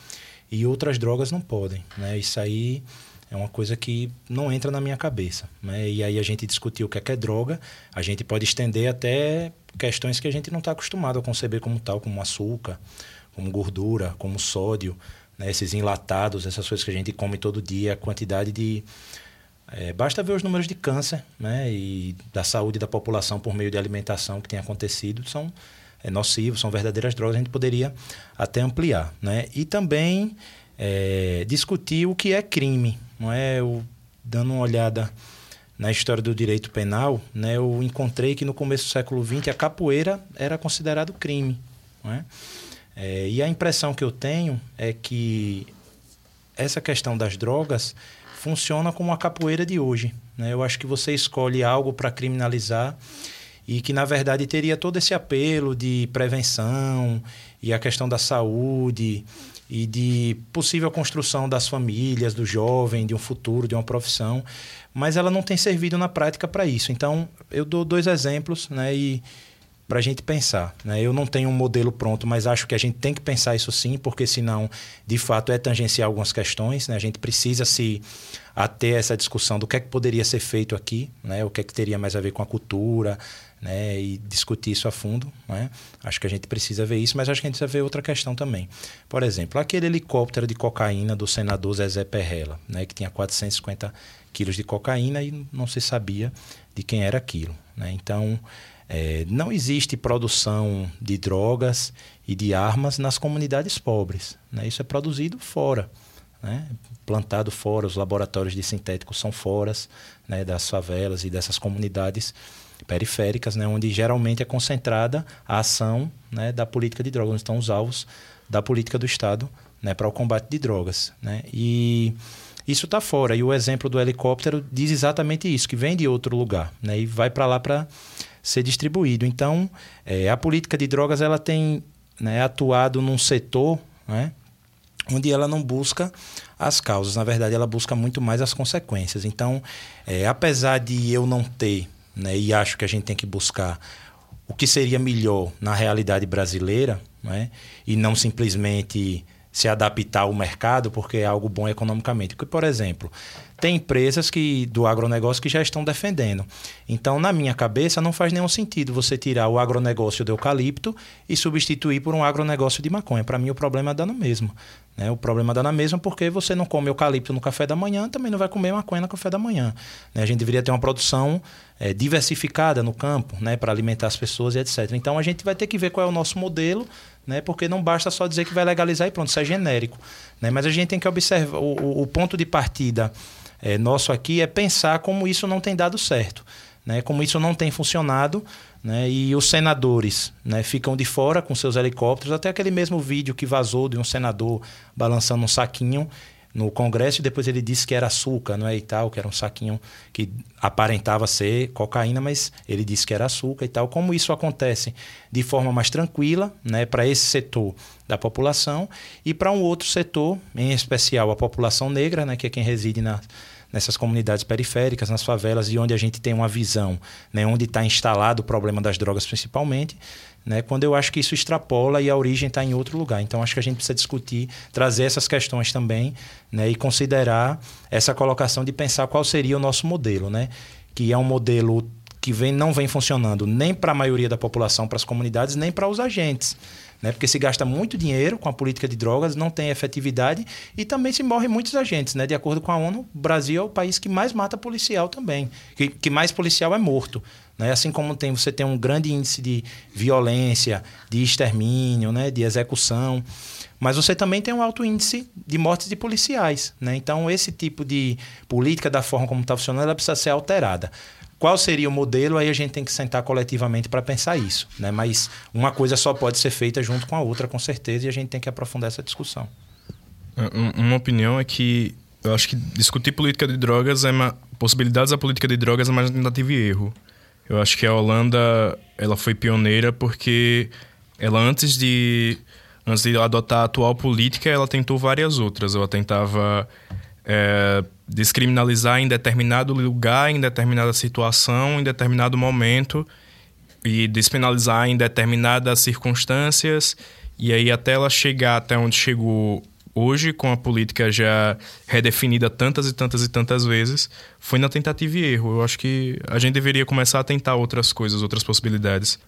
e outras drogas não podem, né? Isso aí é uma coisa que não entra na minha cabeça, né? E aí a gente discutiu o que é, que é droga, a gente pode estender até questões que a gente não está acostumado a conceber como tal, como açúcar, como gordura, como sódio, né? Esses enlatados, essas coisas que a gente come todo dia, a quantidade de é, basta ver os números de câncer né, e da saúde da população por meio de alimentação que tem acontecido, são é, nocivos, são verdadeiras drogas, a gente poderia até ampliar. Né? E também é, discutir o que é crime. Não é? Eu, dando uma olhada na história do direito penal, né, eu encontrei que no começo do século XX a capoeira era considerado crime. Não é? É, e a impressão que eu tenho é que essa questão das drogas funciona como a capoeira de hoje. Né? Eu acho que você escolhe algo para criminalizar e que, na verdade, teria todo esse apelo de prevenção e a questão da saúde e de possível construção das famílias, do jovem, de um futuro, de uma profissão, mas ela não tem servido na prática para isso. Então, eu dou dois exemplos, né? E para a gente pensar. Né? Eu não tenho um modelo pronto, mas acho que a gente tem que pensar isso sim, porque senão, de fato, é tangenciar algumas questões. Né? A gente precisa se ater essa discussão do que é que poderia ser feito aqui, né? o que é que teria mais a ver com a cultura, né, e discutir isso a fundo. Né? Acho que a gente precisa ver isso, mas acho que a gente precisa ver outra questão também. Por exemplo, aquele helicóptero de cocaína do senador Zezé Perrella, né, que tinha 450 quilos de cocaína e não se sabia de quem era aquilo. Né? Então, é, não existe produção de drogas e de armas nas comunidades pobres. Né? Isso é produzido fora. Né? Plantado fora, os laboratórios de sintéticos são fora né, das favelas e dessas comunidades periféricas, né, onde geralmente é concentrada a ação né, da política de drogas, onde estão os alvos da política do Estado né, para o combate de drogas. Né? E isso está fora. E o exemplo do helicóptero diz exatamente isso, que vem de outro lugar né, e vai para lá para ser distribuído. Então, é, a política de drogas ela tem né, atuado num setor né, onde ela não busca as causas. Na verdade, ela busca muito mais as consequências. Então, é, apesar de eu não ter, né, e acho que a gente tem que buscar o que seria melhor na realidade brasileira, né, e não simplesmente se adaptar ao mercado porque é algo bom economicamente. Porque, por exemplo, tem empresas que do agronegócio que já estão defendendo. Então, na minha cabeça, não faz nenhum sentido você tirar o agronegócio do eucalipto e substituir por um agronegócio de maconha. Para mim, o problema dá no mesmo. Né? O problema dá na mesma porque você não come eucalipto no café da manhã, também não vai comer maconha no café da manhã. Né? A gente deveria ter uma produção é, diversificada no campo né? para alimentar as pessoas e etc. Então, a gente vai ter que ver qual é o nosso modelo né? Porque não basta só dizer que vai legalizar e pronto, isso é genérico, né? Mas a gente tem que observar o, o ponto de partida é, nosso aqui é pensar como isso não tem dado certo, né? Como isso não tem funcionado, né? E os senadores, né? Ficam de fora com seus helicópteros, até aquele mesmo vídeo que vazou de um senador balançando um saquinho no Congresso e depois ele disse que era açúcar, não é e tal, que era um saquinho que aparentava ser cocaína, mas ele disse que era açúcar e tal. Como isso acontece de forma mais tranquila, né, para esse setor da população e para um outro setor, em especial a população negra, né, que é quem reside na nessas comunidades periféricas, nas favelas e onde a gente tem uma visão, né, onde está instalado o problema das drogas principalmente, né, quando eu acho que isso extrapola e a origem está em outro lugar. Então, acho que a gente precisa discutir, trazer essas questões também né, e considerar essa colocação de pensar qual seria o nosso modelo, né, que é um modelo que vem, não vem funcionando nem para a maioria da população, para as comunidades, nem para os agentes. Né? Porque se gasta muito dinheiro com a política de drogas, não tem efetividade e também se morrem muitos agentes. Né? De acordo com a ONU, o Brasil é o país que mais mata policial também, que, que mais policial é morto. Né? Assim como tem, você tem um grande índice de violência, de extermínio, né? de execução. Mas você também tem um alto índice de mortes de policiais. Né? Então, esse tipo de política, da forma como está funcionando, ela precisa ser alterada. Qual seria o modelo? Aí a gente tem que sentar coletivamente para pensar isso. Né? Mas uma coisa só pode ser feita junto com a outra, com certeza, e a gente tem que aprofundar essa discussão. Uma opinião é que eu acho que discutir política de drogas é uma possibilidades da política de drogas é mais tentativa e erro. Eu acho que a Holanda ela foi pioneira porque ela antes de antes de adotar a atual política ela tentou várias outras. Ela tentava é, descriminalizar em determinado lugar, em determinada situação, em determinado momento e despenalizar em determinadas circunstâncias e aí até ela chegar até onde chegou hoje, com a política já redefinida tantas e tantas e tantas vezes, foi na tentativa e erro. Eu acho que a gente deveria começar a tentar outras coisas, outras possibilidades.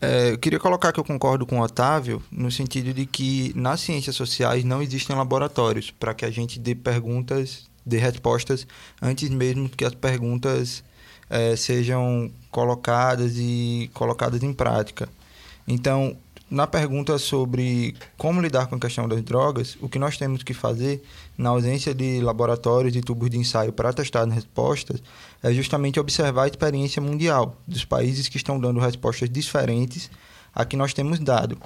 É, eu queria colocar que eu concordo com o Otávio, no sentido de que nas ciências sociais não existem laboratórios para que a gente dê perguntas, dê respostas, antes mesmo que as perguntas é, sejam colocadas e colocadas em prática. Então, na pergunta sobre como lidar com a questão das drogas, o que nós temos que fazer, na ausência de laboratórios e tubos de ensaio para testar as respostas, é justamente observar a experiência mundial dos países que estão dando respostas diferentes a que nós temos dado.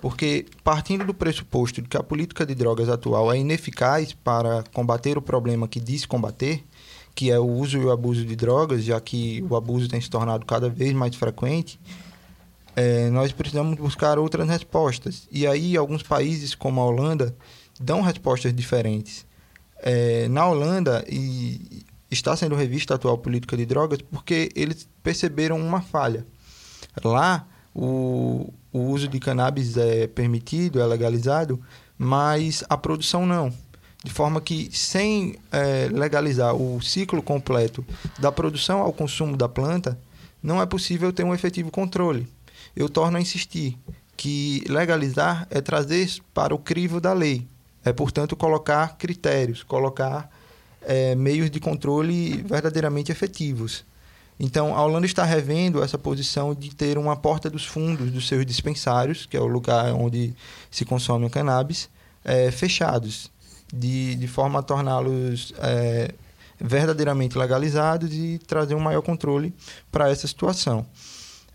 Porque, partindo do pressuposto de que a política de drogas atual é ineficaz para combater o problema que diz combater, que é o uso e o abuso de drogas, já que o abuso tem se tornado cada vez mais frequente, é, nós precisamos buscar outras respostas. E aí, alguns países, como a Holanda, dão respostas diferentes. É, na Holanda, e está sendo revista a atual política de drogas porque eles perceberam uma falha. Lá, o o, uso de cannabis é permitido, é legalizado, mas a produção não. De forma que, sem é, legalizar o ciclo completo da produção ao consumo da planta, não é possível ter um efetivo controle. Eu torno a insistir que legalizar é trazer para o crivo da lei. É, portanto, colocar critérios, colocar é, meios de controle verdadeiramente efetivos. Então, a Holanda está revendo essa posição de ter uma porta dos fundos dos seus dispensários, que é o lugar onde se consome o cannabis, é, fechados, de, de forma a torná-los é, verdadeiramente legalizados e trazer um maior controle para essa situação.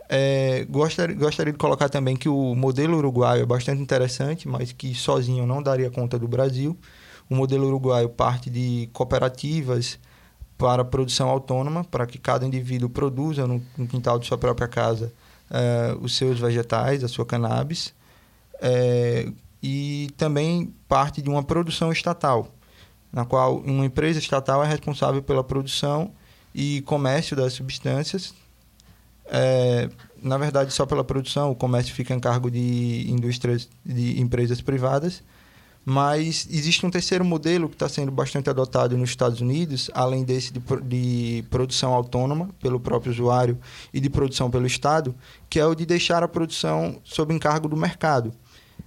É, gostaria, gostaria de colocar também que o modelo uruguaio é bastante interessante, mas que sozinho não daria conta do Brasil. O modelo uruguaio parte de cooperativas para produção autônoma, para que cada indivíduo produza no, no quintal de sua própria casa é, os seus vegetais, a sua cannabis. É, e também parte de uma produção estatal, na qual uma empresa estatal é responsável pela produção e comércio das substâncias. É, na verdade, só pela produção, o comércio fica em cargo de indústrias, de empresas privadas. Mas existe um terceiro modelo que está sendo bastante adotado nos Estados Unidos, além desse de, de, produção autônoma pelo próprio usuário e de produção pelo Estado, que é o de deixar a produção sob encargo do mercado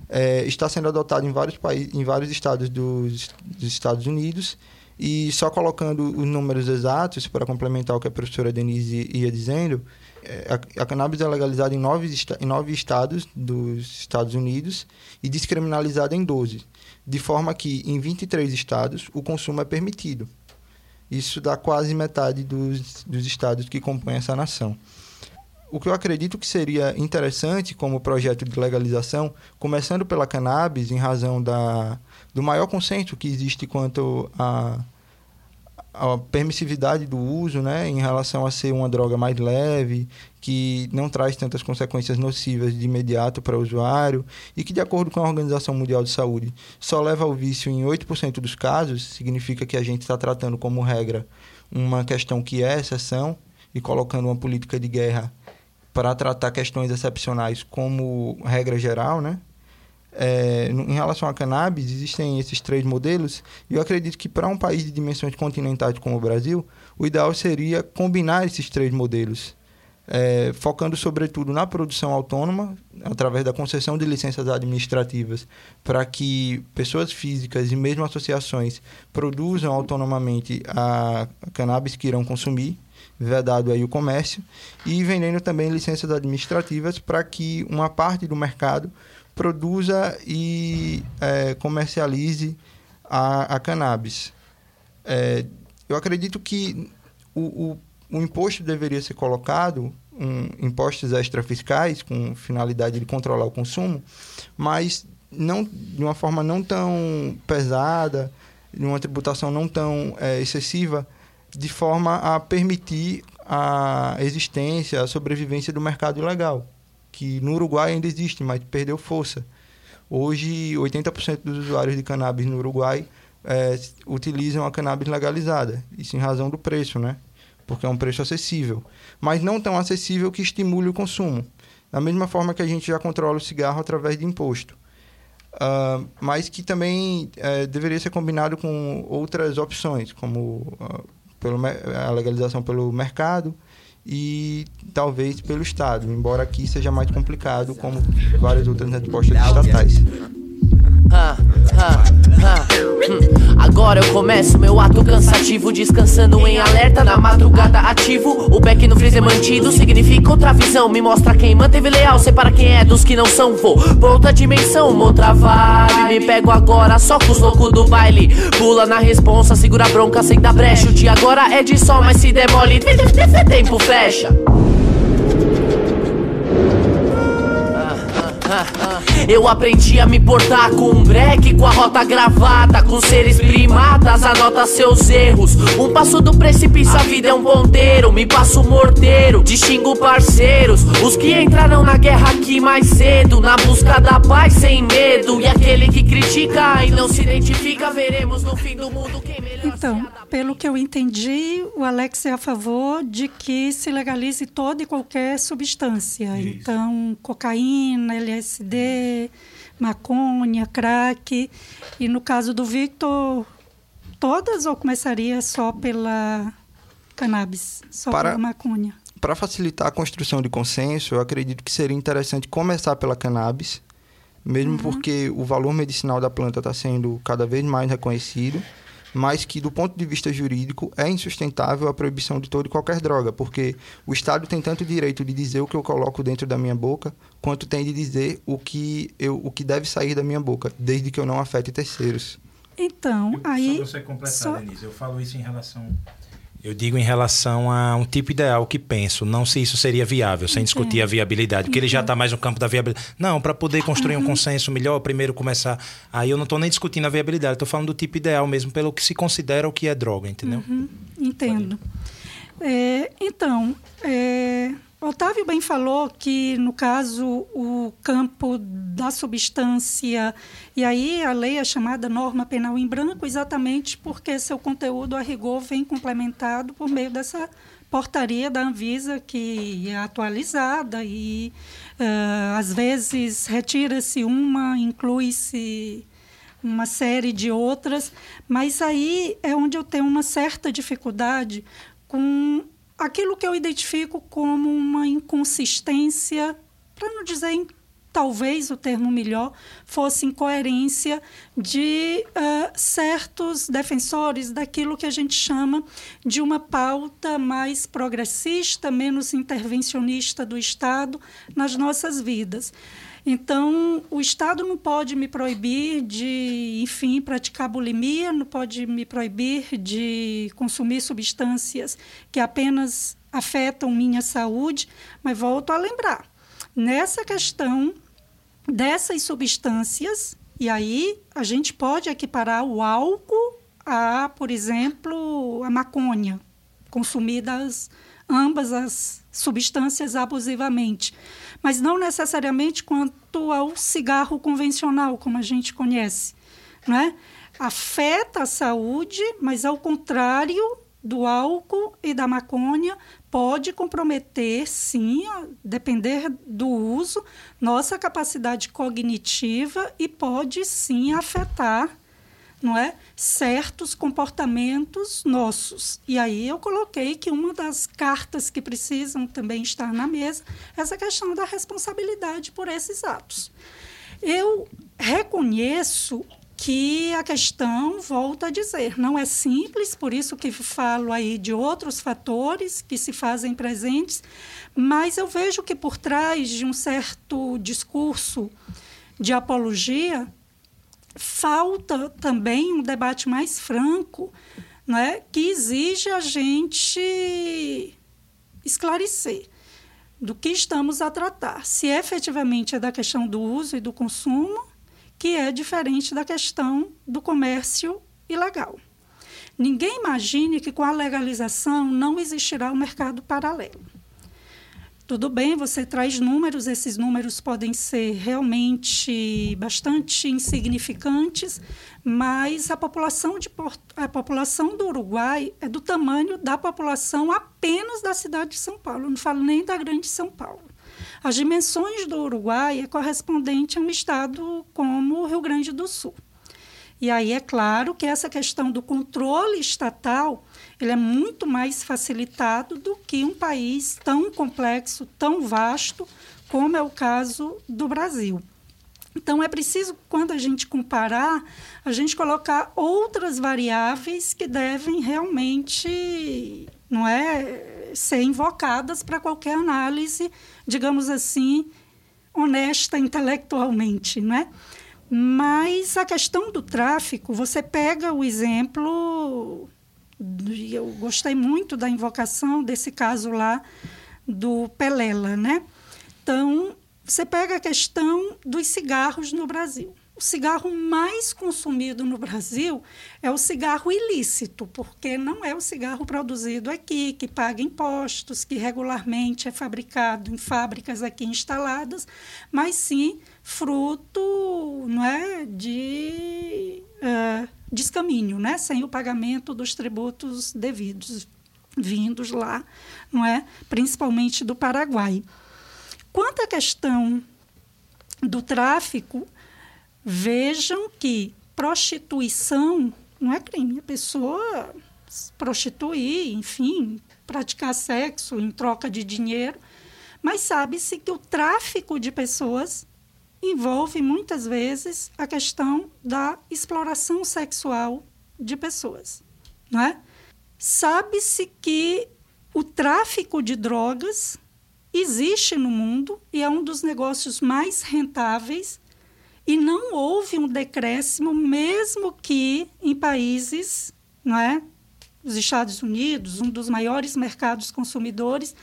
é, está sendo adotado em vários países, em vários estados dos, dos, Estados Unidos. E só colocando os números exatos para complementar o que a professora Denise ia dizendo, é, a, a cannabis é legalizada em nove, em nove estados dos Estados Unidos e descriminalizada em 12, de forma que em 23 estados o consumo é permitido. Isso dá quase metade dos, dos estados que compõem essa nação o que eu acredito que seria interessante como projeto de legalização, começando pela cannabis, em razão da, do maior consenso que existe quanto a, a, permissividade do uso, né, em relação a ser uma droga mais leve, que não traz tantas consequências nocivas de imediato para o usuário e que, de acordo com a Organização Mundial de Saúde, só leva ao vício em 8% dos casos, significa que a gente está tratando como regra uma questão que é exceção e colocando uma política de guerra para tratar questões excepcionais como regra geral, né? É, em relação à cannabis, existem esses três modelos, e eu acredito que para um país de dimensões continentais como o Brasil, o ideal seria combinar esses três modelos, é, focando sobretudo na produção autônoma, através da concessão de licenças administrativas, para que pessoas físicas e mesmo associações produzam autonomamente a cannabis que irão consumir, vedado aí o comércio, e vendendo também licenças administrativas para que uma parte do mercado produza e é, comercialize a, a cannabis. É, eu acredito que o, o, o, imposto deveria ser colocado, um, impostos extrafiscais, com finalidade de controlar o consumo, mas não de uma forma não tão pesada, de uma tributação não tão é, excessiva, de forma a permitir a existência, a sobrevivência do mercado ilegal, que no Uruguai ainda existe, mas perdeu força. Hoje, 80% dos usuários de cannabis no Uruguai é, utilizam a cannabis legalizada, isso em razão do preço, né? Porque é um preço acessível, mas não tão acessível que estimule o consumo. Da mesma forma que a gente já controla o cigarro através de imposto. Uh, mas que também uh, deveria ser combinado com outras opções, como uh, pelo, a legalização pelo mercado e talvez pelo Estado, embora aqui seja mais complicado, como várias outras respostas estatais. Hum. Agora eu começo meu ato cansativo, descansando em alerta na madrugada ativo. O back no freezer mantido significa outra visão. Me mostra quem manteve leal, separa quem é dos que não são. Vou pra outra dimensão, uma outra vibe. Me pego agora só com os loucos do baile. Pula na responsa, segura a bronca sem dar brecha. O dia agora é de sol, mas se demole, tempo fecha. Eu aprendi a me portar com um break, com a rota gravada, com seres primos anota seus erros. Um passo do precipício, a vida é um ponteiro. Me passo morteiro, distingo parceiros. Os que entraram na guerra aqui mais cedo, na busca da paz sem medo. E aquele que critica e não se identifica, veremos no fim do mundo quem melhor se Então, pelo que eu entendi, o Alex é a favor de que se legalize toda e qualquer substância. Então, cocaína, LSD, maconha, crack. E no caso do Victor, todas ou começaria só pela cannabis, só Para- pela maconha? Para facilitar a construção de consenso, eu acredito que seria interessante começar pela cannabis, mesmo porque o valor medicinal da planta está sendo cada vez mais reconhecido, mas que do ponto de vista jurídico é insustentável a proibição de toda e qualquer droga, porque o Estado tem tanto direito de dizer o que eu coloco dentro da minha boca, quanto tem de dizer o que, eu, o que deve sair da minha boca, desde que eu não afete terceiros. Então, aí. Só você completar, só- Denise, eu falo isso em relação. Eu digo em relação a um tipo ideal que penso, não se isso seria viável, sem discutir a viabilidade, porque ele já está mais no campo da viabilidade. Não, para poder construir um consenso melhor, primeiro começar. Aí eu não estou nem discutindo a viabilidade, estou falando do tipo ideal mesmo, pelo que se considera o que é droga, entendeu? Entendo. É, então, é, Otávio bem falou que, no caso, o campo da substância, e aí a lei é chamada norma penal em branco, exatamente porque seu conteúdo, a rigor, vem complementado por meio dessa portaria da Anvisa, que é atualizada e, eh, às vezes, retira-se uma, inclui-se uma série de outras, mas aí é onde eu tenho uma certa dificuldade com aquilo que eu identifico como uma inconsistência, para não dizer talvez o termo melhor fosse incoerência de ah, certos defensores daquilo que a gente chama de uma pauta mais progressista, menos intervencionista do Estado nas nossas vidas. Então, o Estado não pode me proibir de, enfim, praticar bulimia, não pode me proibir de consumir substâncias que apenas afetam minha saúde, mas volto a lembrar, nessa questão dessas substâncias, e aí a gente pode equiparar o álcool a, por exemplo, a maconha, consumidas ambas as substâncias abusivamente, mas não necessariamente quanto ao cigarro convencional, como a gente conhece, não é? Afeta a saúde, mas ao contrário do álcool e da maconha, pode comprometer, sim, a depender do uso, nossa capacidade cognitiva e pode sim afetar não é? certos comportamentos nossos. E aí eu coloquei que uma das cartas que precisam também estar na mesa é essa questão da responsabilidade por esses atos. Eu reconheço que a questão, volta a dizer, não é simples, por isso que falo aí de outros fatores que se fazem presentes, mas eu vejo que por trás de um certo discurso de apologia, falta também um debate mais franco, né, que exige a gente esclarecer do que estamos a tratar. Se efetivamente é da questão do uso e do consumo, que é diferente da questão do comércio ilegal. Ninguém imagine que com a legalização não existirá um mercado paralelo. Tudo bem, você traz números, esses números podem ser realmente bastante insignificantes, mas a população, de Porto, a população do Uruguai é do tamanho da população apenas da cidade de São Paulo, não falo nem da grande São Paulo. As dimensões do Uruguai é correspondente a um estado como o Rio Grande do Sul. E aí é claro que essa questão do controle estatal ele é muito mais facilitado do que um país tão complexo, tão vasto, como é o caso do Brasil. Então, é preciso, quando a gente comparar, a gente colocar outras variáveis que devem realmente não é, ser invocadas para qualquer análise, digamos assim, honesta intelectualmente. Não é? Mas a questão do tráfico, você pega o exemplo eu gostei muito da invocação desse caso lá do Pelela, né? Então, você pega a questão dos cigarros no Brasil. o cigarro mais consumido no Brasil é o cigarro ilícito, porque não é o cigarro produzido aqui, que paga impostos, que regularmente é fabricado em fábricas aqui instaladas, mas sim fruto não é, de uh, descaminho, né, sem o pagamento dos tributos devidos vindos lá, não é, principalmente do Paraguai. Quanto à questão do tráfico, vejam que prostituição não é crime. A pessoa prostituir, enfim, praticar sexo em troca de dinheiro, mas sabe-se que o tráfico de pessoas envolve muitas vezes a questão da exploração sexual de pessoas, é? Sabe-se que o tráfico de drogas existe no mundo e é um dos negócios mais rentáveis e não houve um decréscimo, mesmo que em países, não é? Os Estados Unidos, um dos maiores mercados consumidores,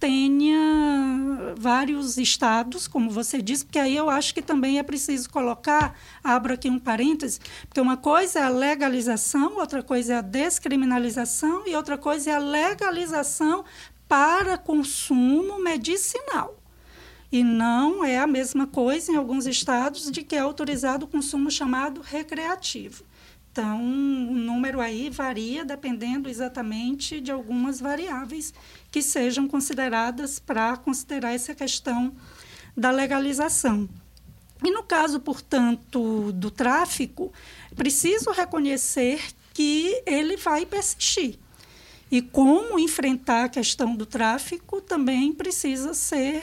tenha vários estados, como você disse, porque aí eu acho que também é preciso colocar, abro aqui um parêntese, porque uma coisa é a legalização, outra coisa é a descriminalização e outra coisa é a legalização para consumo medicinal. E não é a mesma coisa em alguns estados de que é autorizado o consumo chamado recreativo. Então, o número aí varia dependendo exatamente de algumas variáveis que sejam consideradas para considerar essa questão da legalização. E no caso, portanto, do tráfico, preciso reconhecer que ele vai persistir. E como enfrentar a questão do tráfico também precisa ser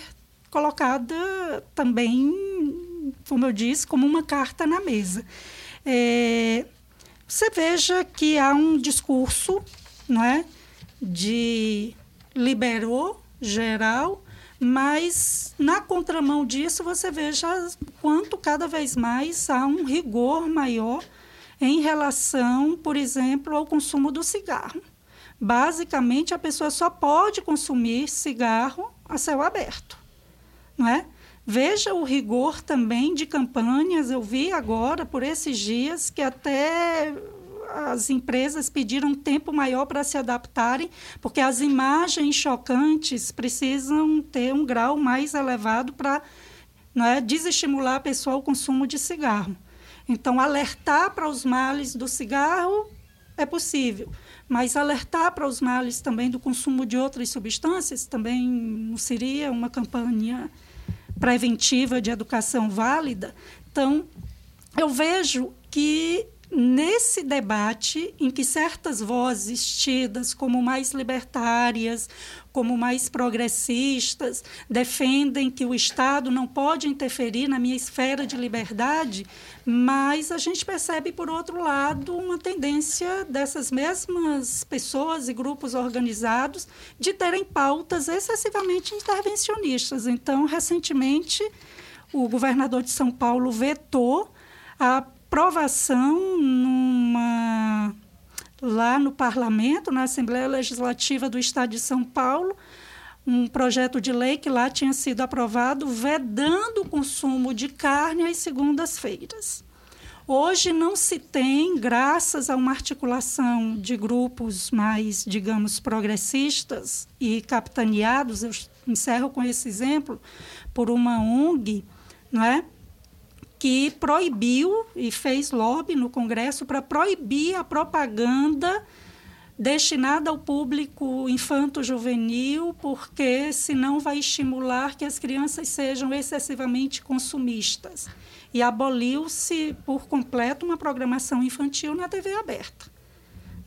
colocada também, como eu disse, como uma carta na mesa. É, você veja que há um discurso não é, de liberou geral, mas na contramão disso você veja quanto cada vez mais há um rigor maior em relação, por exemplo, ao consumo do cigarro. Basicamente, a pessoa só pode consumir cigarro a céu aberto, não é? Veja o rigor também de campanhas. Eu vi agora, por esses dias, que até as empresas pediram um tempo maior para se adaptarem, porque as imagens chocantes precisam ter um grau mais elevado para é, desestimular a pessoa ao consumo de cigarro. Então, alertar para os males do cigarro é possível, mas alertar para os males também do consumo de outras substâncias também não seria uma campanha preventiva de educação válida. Então, eu vejo que nesse debate em que certas vozes tidas como mais libertárias, como mais progressistas, defendem que o Estado não pode interferir na minha esfera de liberdade, mas a gente percebe, por outro lado, uma tendência dessas mesmas pessoas e grupos organizados de terem pautas excessivamente intervencionistas. Então, recentemente, o governador de São Paulo vetou a aprovação numa, lá no parlamento, na Assembleia Legislativa do Estado de São Paulo, um projeto de lei que lá tinha sido aprovado vedando o consumo de carne às segundas-feiras. Hoje não se tem, graças a uma articulação de grupos mais, digamos, progressistas e capitaneados, eu encerro com esse exemplo, por uma ONG, não é? Que proibiu e fez lobby no Congresso para proibir a propaganda destinada ao público infanto-juvenil, porque senão vai estimular que as crianças sejam excessivamente consumistas. E aboliu-se por completo uma programação infantil na TV aberta.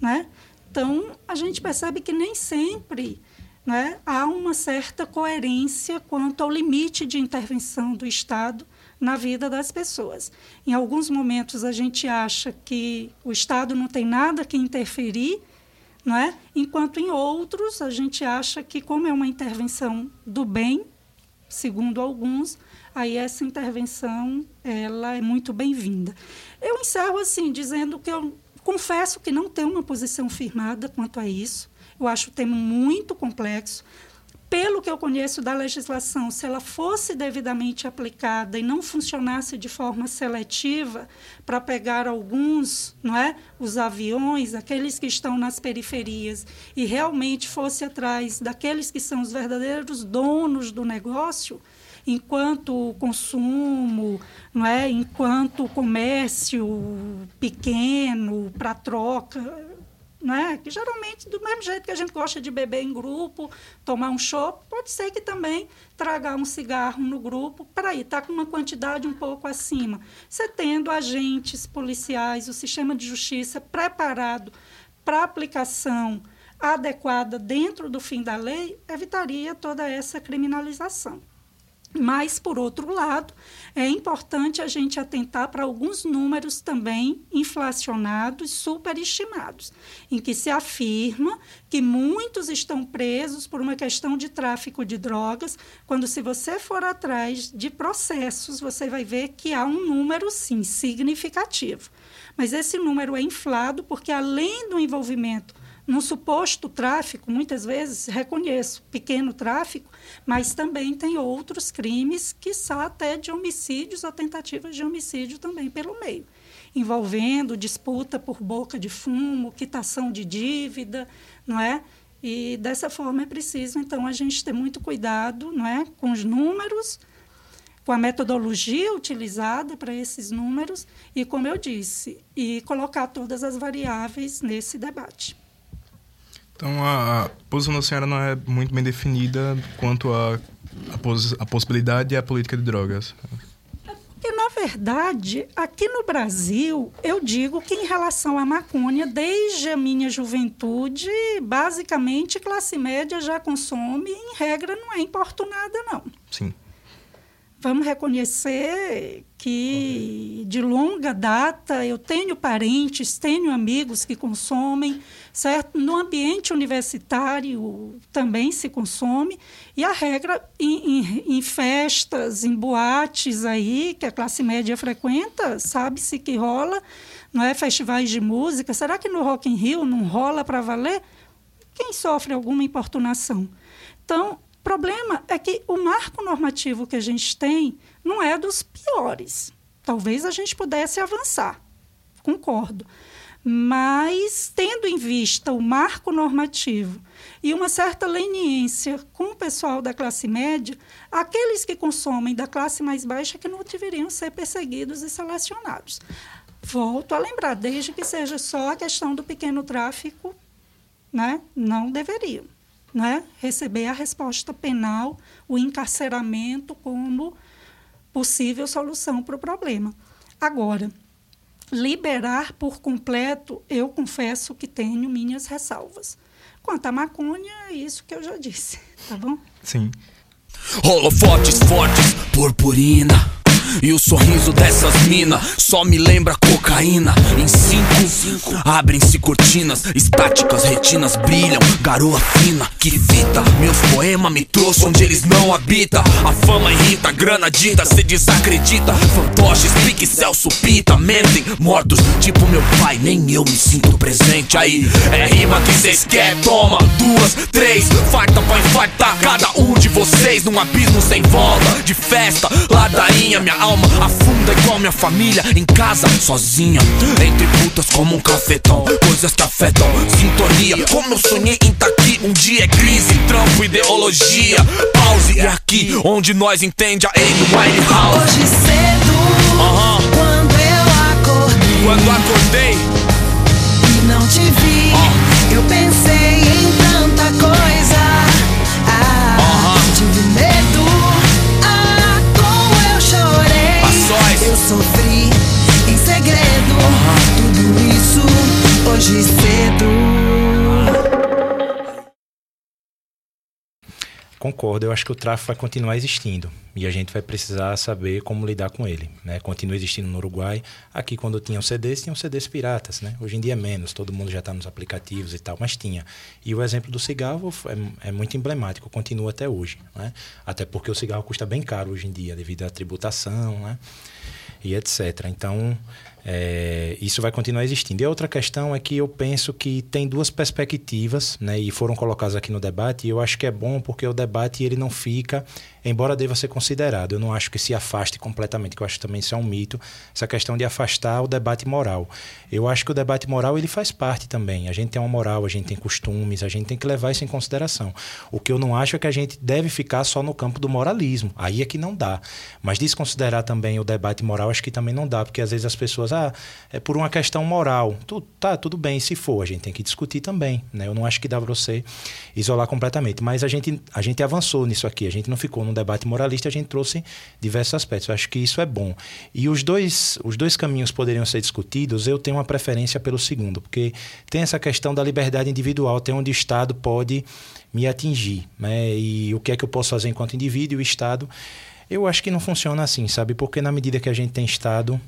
Né? Então, a gente percebe que nem sempre né, há uma certa coerência quanto ao limite de intervenção do Estado na vida das pessoas. Em alguns momentos a gente acha que o Estado não tem nada que interferir, não é? Enquanto em outros a gente acha que como é uma intervenção do bem, segundo alguns, aí essa intervenção ela é muito bem-vinda. Eu encerro assim dizendo que eu confesso que não tenho uma posição firmada quanto a isso. Eu acho o tema muito complexo pelo que eu conheço da legislação, se ela fosse devidamente aplicada e não funcionasse de forma seletiva para pegar alguns, não é, os aviões, aqueles que estão nas periferias e realmente fosse atrás daqueles que são os verdadeiros donos do negócio, enquanto consumo, não é, enquanto comércio pequeno para troca, né? que geralmente, do mesmo jeito que a gente gosta de beber em grupo, tomar um chopp, pode ser que também traga um cigarro no grupo para ir, está com uma quantidade um pouco acima. Você tendo agentes policiais, o sistema de justiça preparado para aplicação adequada dentro do fim da lei, evitaria toda essa criminalização. Mas, por outro lado, é importante a gente atentar para alguns números também inflacionados, superestimados, em que se afirma que muitos estão presos por uma questão de tráfico de drogas, quando, se você for atrás de processos, você vai ver que há um número, sim, significativo. Mas esse número é inflado porque, além do envolvimento no suposto tráfico, muitas vezes reconheço pequeno tráfico, mas também tem outros crimes que são até de homicídios ou tentativas de homicídio também pelo meio, envolvendo disputa por boca de fumo, quitação de dívida, não é? E dessa forma é preciso então a gente ter muito cuidado, não é, com os números, com a metodologia utilizada para esses números e, como eu disse, e colocar todas as variáveis nesse debate. Então a, a posição da senhora não é muito bem definida quanto a, a, pos, a possibilidade e a política de drogas. Porque, na verdade, aqui no Brasil, eu digo que em relação à maconha, desde a minha juventude, basicamente, classe média já consome, em regra, não é importunada, não. Sim. Vamos reconhecer que de longa data eu tenho parentes, tenho amigos que consomem, certo? No ambiente universitário também se consome e a regra em, em, em festas, em boates aí que a classe média frequenta, sabe-se que rola, não é festivais de música. Será que no Rock in Rio não rola para valer? Quem sofre alguma importunação? Então o problema é que o marco normativo que a gente tem não é dos piores. Talvez a gente pudesse avançar, concordo. Mas, tendo em vista o marco normativo e uma certa leniência com o pessoal da classe média, aqueles que consomem da classe mais baixa que não deveriam ser perseguidos e selecionados. Volto a lembrar, desde que seja só a questão do pequeno tráfico, né, não deveriam né, receber a resposta penal, o encarceramento como possível solução para o problema. Agora, liberar por completo, eu confesso que tenho minhas ressalvas. Quanto à maconha, é isso que eu já disse, tá bom? Sim. Holofotes fortes, purpurina. E o sorriso dessas mina só me lembra cocaína. Em cinco, abrem-se cortinas, estáticas, retinas brilham, garoa fina. Que fita, meus poemas me trouxe onde eles não habitam. A fama irrita, grana dita, cê desacredita. Fantoches, pique, Celso, pita, mentem, mortos, tipo meu pai, nem eu me sinto presente. Aí é rima que cês quer, toma duas, três, farta pra infartar cada um de vocês num abismo sem volta. De festa, ladainha, minha alma afunda igual minha família em casa, sozinha. Entre putas como um cafetão, coisas que afetam sintonia. Como eu sonhei em tá aqui, um dia é crise, trampo, ideologia. Pause, é aqui onde nós entende a Amy Winehouse. Hoje cedo, Aham. quando eu acordei Quando acordei, sofri em segredo, tudo isso hoje cedo. Concordo, eu acho que o tráfico vai continuar existindo e a gente vai precisar saber como lidar com ele. Né? Continua existindo no Uruguai. Aqui, quando tinham CDs, tinham CDs piratas. Né? Hoje em dia é menos, todo mundo já está nos aplicativos e tal, mas tinha. E o exemplo do cigarro é, é muito emblemático, continua até hoje. Né? Até porque o cigarro custa bem caro hoje em dia, devido à tributação né? E etc. Então, É, isso vai continuar existindo. E a outra questão é que eu penso que tem duas perspectivas, né, e foram colocadas aqui no debate, e eu acho que é bom porque o debate ele não fica, embora deva ser considerado, eu não acho que se afaste completamente, que eu acho que também isso é um mito, essa questão de afastar o debate moral. Eu acho que o debate moral ele faz parte também. A gente tem uma moral, a gente tem costumes, a gente tem que levar isso em consideração. O que eu não acho é que a gente deve ficar só no campo do moralismo. Aí é que não dá. Mas desconsiderar também o debate moral, acho que também não dá, porque às vezes as pessoas, ah, é por uma questão moral. Tu, tá, tudo bem, se for, a gente tem que discutir também. Né? Eu não acho que dá para você isolar completamente. Mas a gente, a gente avançou nisso aqui, a gente não ficou num debate moralista, a gente trouxe diversos aspectos. Eu acho que isso é bom. E os dois, os dois caminhos poderiam ser discutidos, eu tenho uma preferência pelo segundo, porque tem essa questão da liberdade individual, até onde o Estado pode me atingir. Né? E o que é que eu posso fazer enquanto indivíduo e o Estado. Eu acho que não funciona assim, sabe? Porque na medida que a gente tem Estado,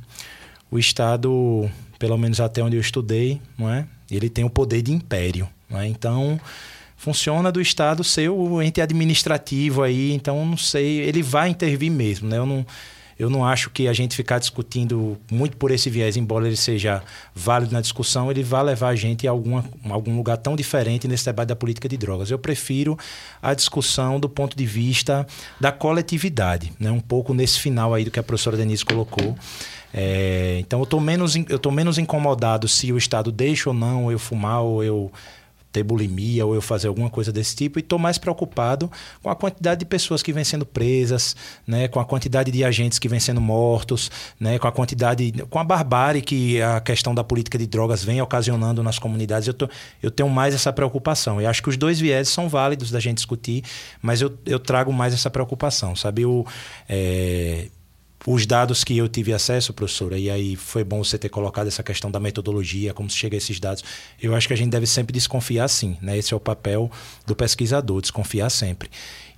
o Estado, pelo menos até onde eu estudei, não é? ele tem o poder de império. Não é? Então, funciona do Estado ser o ente administrativo aí, então não sei, ele vai intervir mesmo. Né? Eu não eu não acho que a gente ficar discutindo muito por esse viés, embora ele seja válido na discussão, ele vai levar a gente a alguma, algum lugar tão diferente nesse debate da política de drogas. Eu prefiro a discussão do ponto de vista da coletividade, né? um pouco nesse final aí do que a professora Denise colocou. É, então eu estou menos, eu menos incomodado se o Estado deixa ou não eu fumar ou eu ter bulimia ou eu fazer alguma coisa desse tipo e estou mais preocupado com a quantidade de pessoas que vêm sendo presas, né, com a quantidade de agentes que vêm sendo mortos, né, com a quantidade, com a barbárie que a questão da política de drogas vem ocasionando nas comunidades. Eu, tô, eu tenho mais essa preocupação. E acho que os dois viés são válidos da gente discutir, mas eu, eu trago mais essa preocupação, sabe? O, é, os dados que eu tive acesso, professora, e aí foi bom você ter colocado essa questão da metodologia, como se chega a esses dados. Eu acho que a gente deve sempre desconfiar sim, né? Esse é o papel do pesquisador, desconfiar sempre.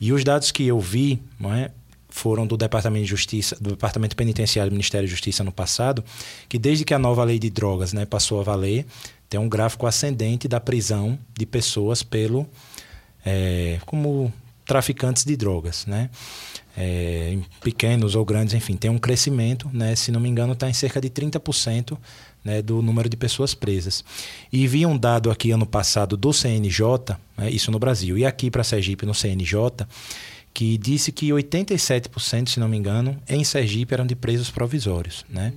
E os dados que eu vi, não é? foram do Departamento de Justiça, do Departamento Penitenciário do Ministério da Justiça no passado, que desde que a nova lei de drogas né, passou a valer, tem um gráfico ascendente da prisão de pessoas pelo é, como traficantes de drogas, né? é, pequenos ou grandes, enfim, tem um crescimento, né? se não me engano, está em cerca de 30% né, do número de pessoas presas. E vi um dado aqui ano passado do CNJ, né, isso no Brasil, e aqui para Sergipe no CNJ, que disse que 87%, se não me engano, em Sergipe eram de presos provisórios. Né?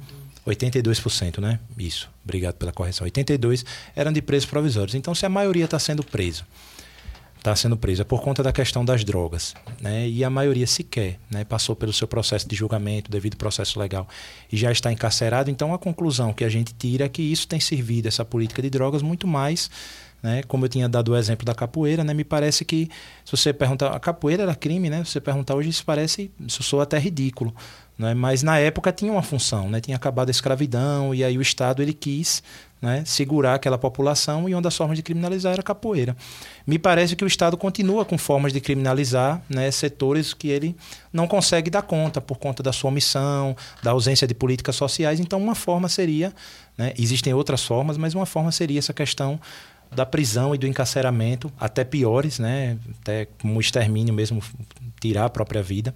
82%, né? Isso, obrigado pela correção. 82% eram de presos provisórios. Então, se a maioria está sendo presa está sendo presa por conta da questão das drogas. Né? E a maioria sequer né? passou pelo seu processo de julgamento, devido processo legal, e já está encarcerado. Então, a conclusão que a gente tira é que isso tem servido, essa política de drogas, muito mais. Né? Como eu tinha dado o exemplo da capoeira, né? me parece que, se você perguntar, a capoeira era crime, né? Se você perguntar hoje, isso parece, isso soa até ridículo. Né? Mas na época tinha uma função, né? tinha acabado a escravidão, e aí o Estado ele quis né, segurar aquela população e uma das formas de criminalizar era a capoeira. Me parece que o Estado continua com formas de criminalizar né, setores que ele não consegue dar conta por conta da sua omissão, da ausência de políticas sociais. Então, uma forma seria, né, existem outras formas, mas uma forma seria essa questão da prisão e do encarceramento, até piores, né, até como extermínio mesmo, tirar a própria vida,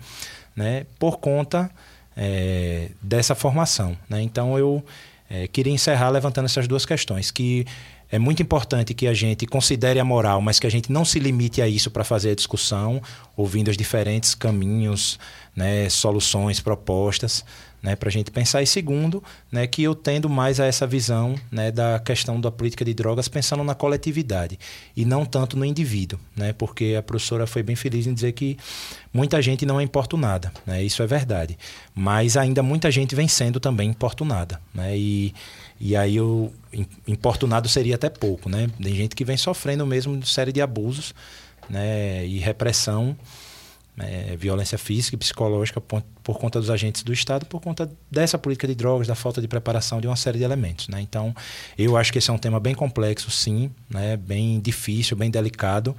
né, por conta é, dessa formação. Né? Então, eu é, queria encerrar levantando essas duas questões, que é muito importante que a gente considere a moral, mas que a gente não se limite a isso para fazer a discussão, ouvindo os diferentes caminhos, né, soluções, propostas, né, para a gente pensar. E segundo, né, que eu tendo mais a essa visão né, da questão da política de drogas pensando na coletividade e não tanto no indivíduo, né, porque a professora foi bem feliz em dizer que muita gente não é importunada, né, isso é verdade, mas ainda muita gente vem sendo também importunada. Né, e, e aí o importunado seria até pouco. Né, tem gente que vem sofrendo mesmo de série de abusos né, e repressão é, violência física e psicológica por, por, conta dos agentes do Estado, por conta dessa política de drogas, da falta de preparação de uma série de elementos. Né? Então, eu acho que esse é um tema bem complexo, sim, né? bem difícil, bem delicado.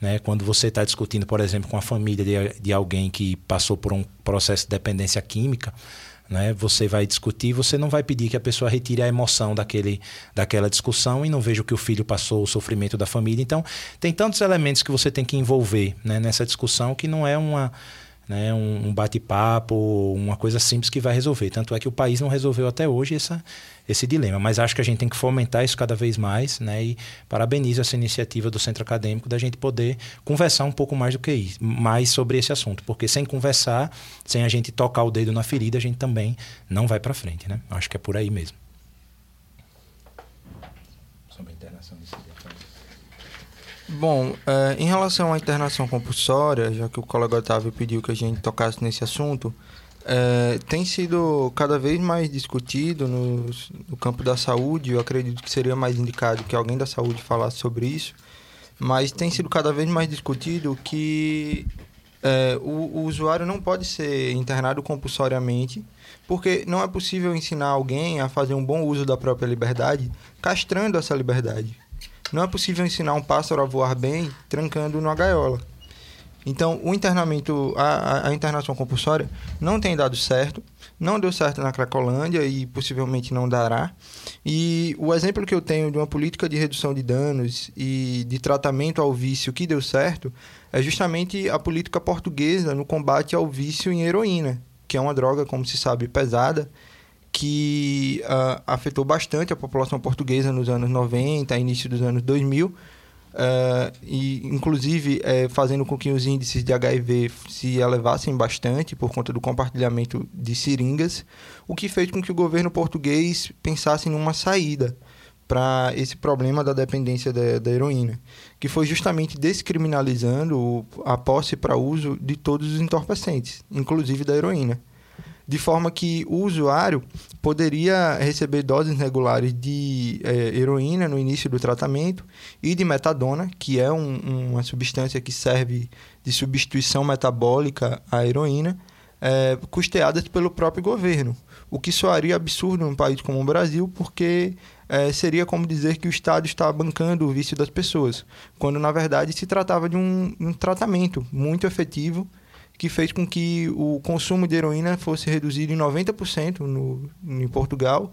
Né? Quando você está discutindo, por exemplo, com a família de, de alguém que passou por um processo de dependência química, né? Você vai discutir, você não vai pedir que a pessoa retire a emoção daquele, daquela discussão e não veja o que o filho passou, o sofrimento da família. Então, tem tantos elementos que você tem que envolver né, nessa discussão que não é uma né, um, bate-papo, uma coisa simples que vai resolver. Tanto é que o país não resolveu até hoje essa, esse dilema. Mas acho que a gente tem que fomentar isso cada vez mais, né? E parabenizo essa iniciativa do Centro Acadêmico da gente poder conversar um pouco mais do que isso, mais sobre esse assunto, porque sem conversar, sem a gente tocar o dedo na ferida, a gente também não vai para frente, né? Acho que é por aí mesmo. Sobre a internação desse Bom, é, em relação à internação compulsória, já que o colega Otávio pediu que a gente tocasse nesse assunto, é, tem sido cada vez mais discutido no, no, campo da saúde. Eu acredito que seria mais indicado que alguém da saúde falasse sobre isso, mas tem sido cada vez mais discutido que é, o, o usuário não pode ser internado compulsoriamente, porque não é possível ensinar alguém a fazer um bom uso da própria liberdade castrando essa liberdade. Não é possível ensinar um pássaro a voar bem trancando numa gaiola. Então, o internamento, a, a, internação compulsória não tem dado certo, não deu certo na Cracolândia e possivelmente não dará. E o exemplo que eu tenho de uma política de redução de danos e de tratamento ao vício que deu certo é justamente a política portuguesa no combate ao vício em heroína, que é uma droga, como se sabe, pesada, que uh, afetou bastante a população portuguesa nos anos 90, início dos anos 2000 Uh, e inclusive é, fazendo com que os índices de HIV se elevassem bastante por conta do compartilhamento de seringas, o que fez com que o governo português pensasse numa saída para esse problema da dependência da, da, heroína, que foi justamente descriminalizando a posse para uso de todos os entorpecentes, inclusive da heroína de forma que o usuário poderia receber doses regulares de é, heroína no início do tratamento e de metadona, que é um, uma substância que serve de substituição metabólica à heroína, é, custeadas pelo próprio governo. O que soaria absurdo num país como o Brasil, porque é, seria como dizer que o Estado está bancando o vício das pessoas, quando na verdade se tratava de um, um tratamento muito efetivo que fez com que o consumo de heroína fosse reduzido em 90% no, em Portugal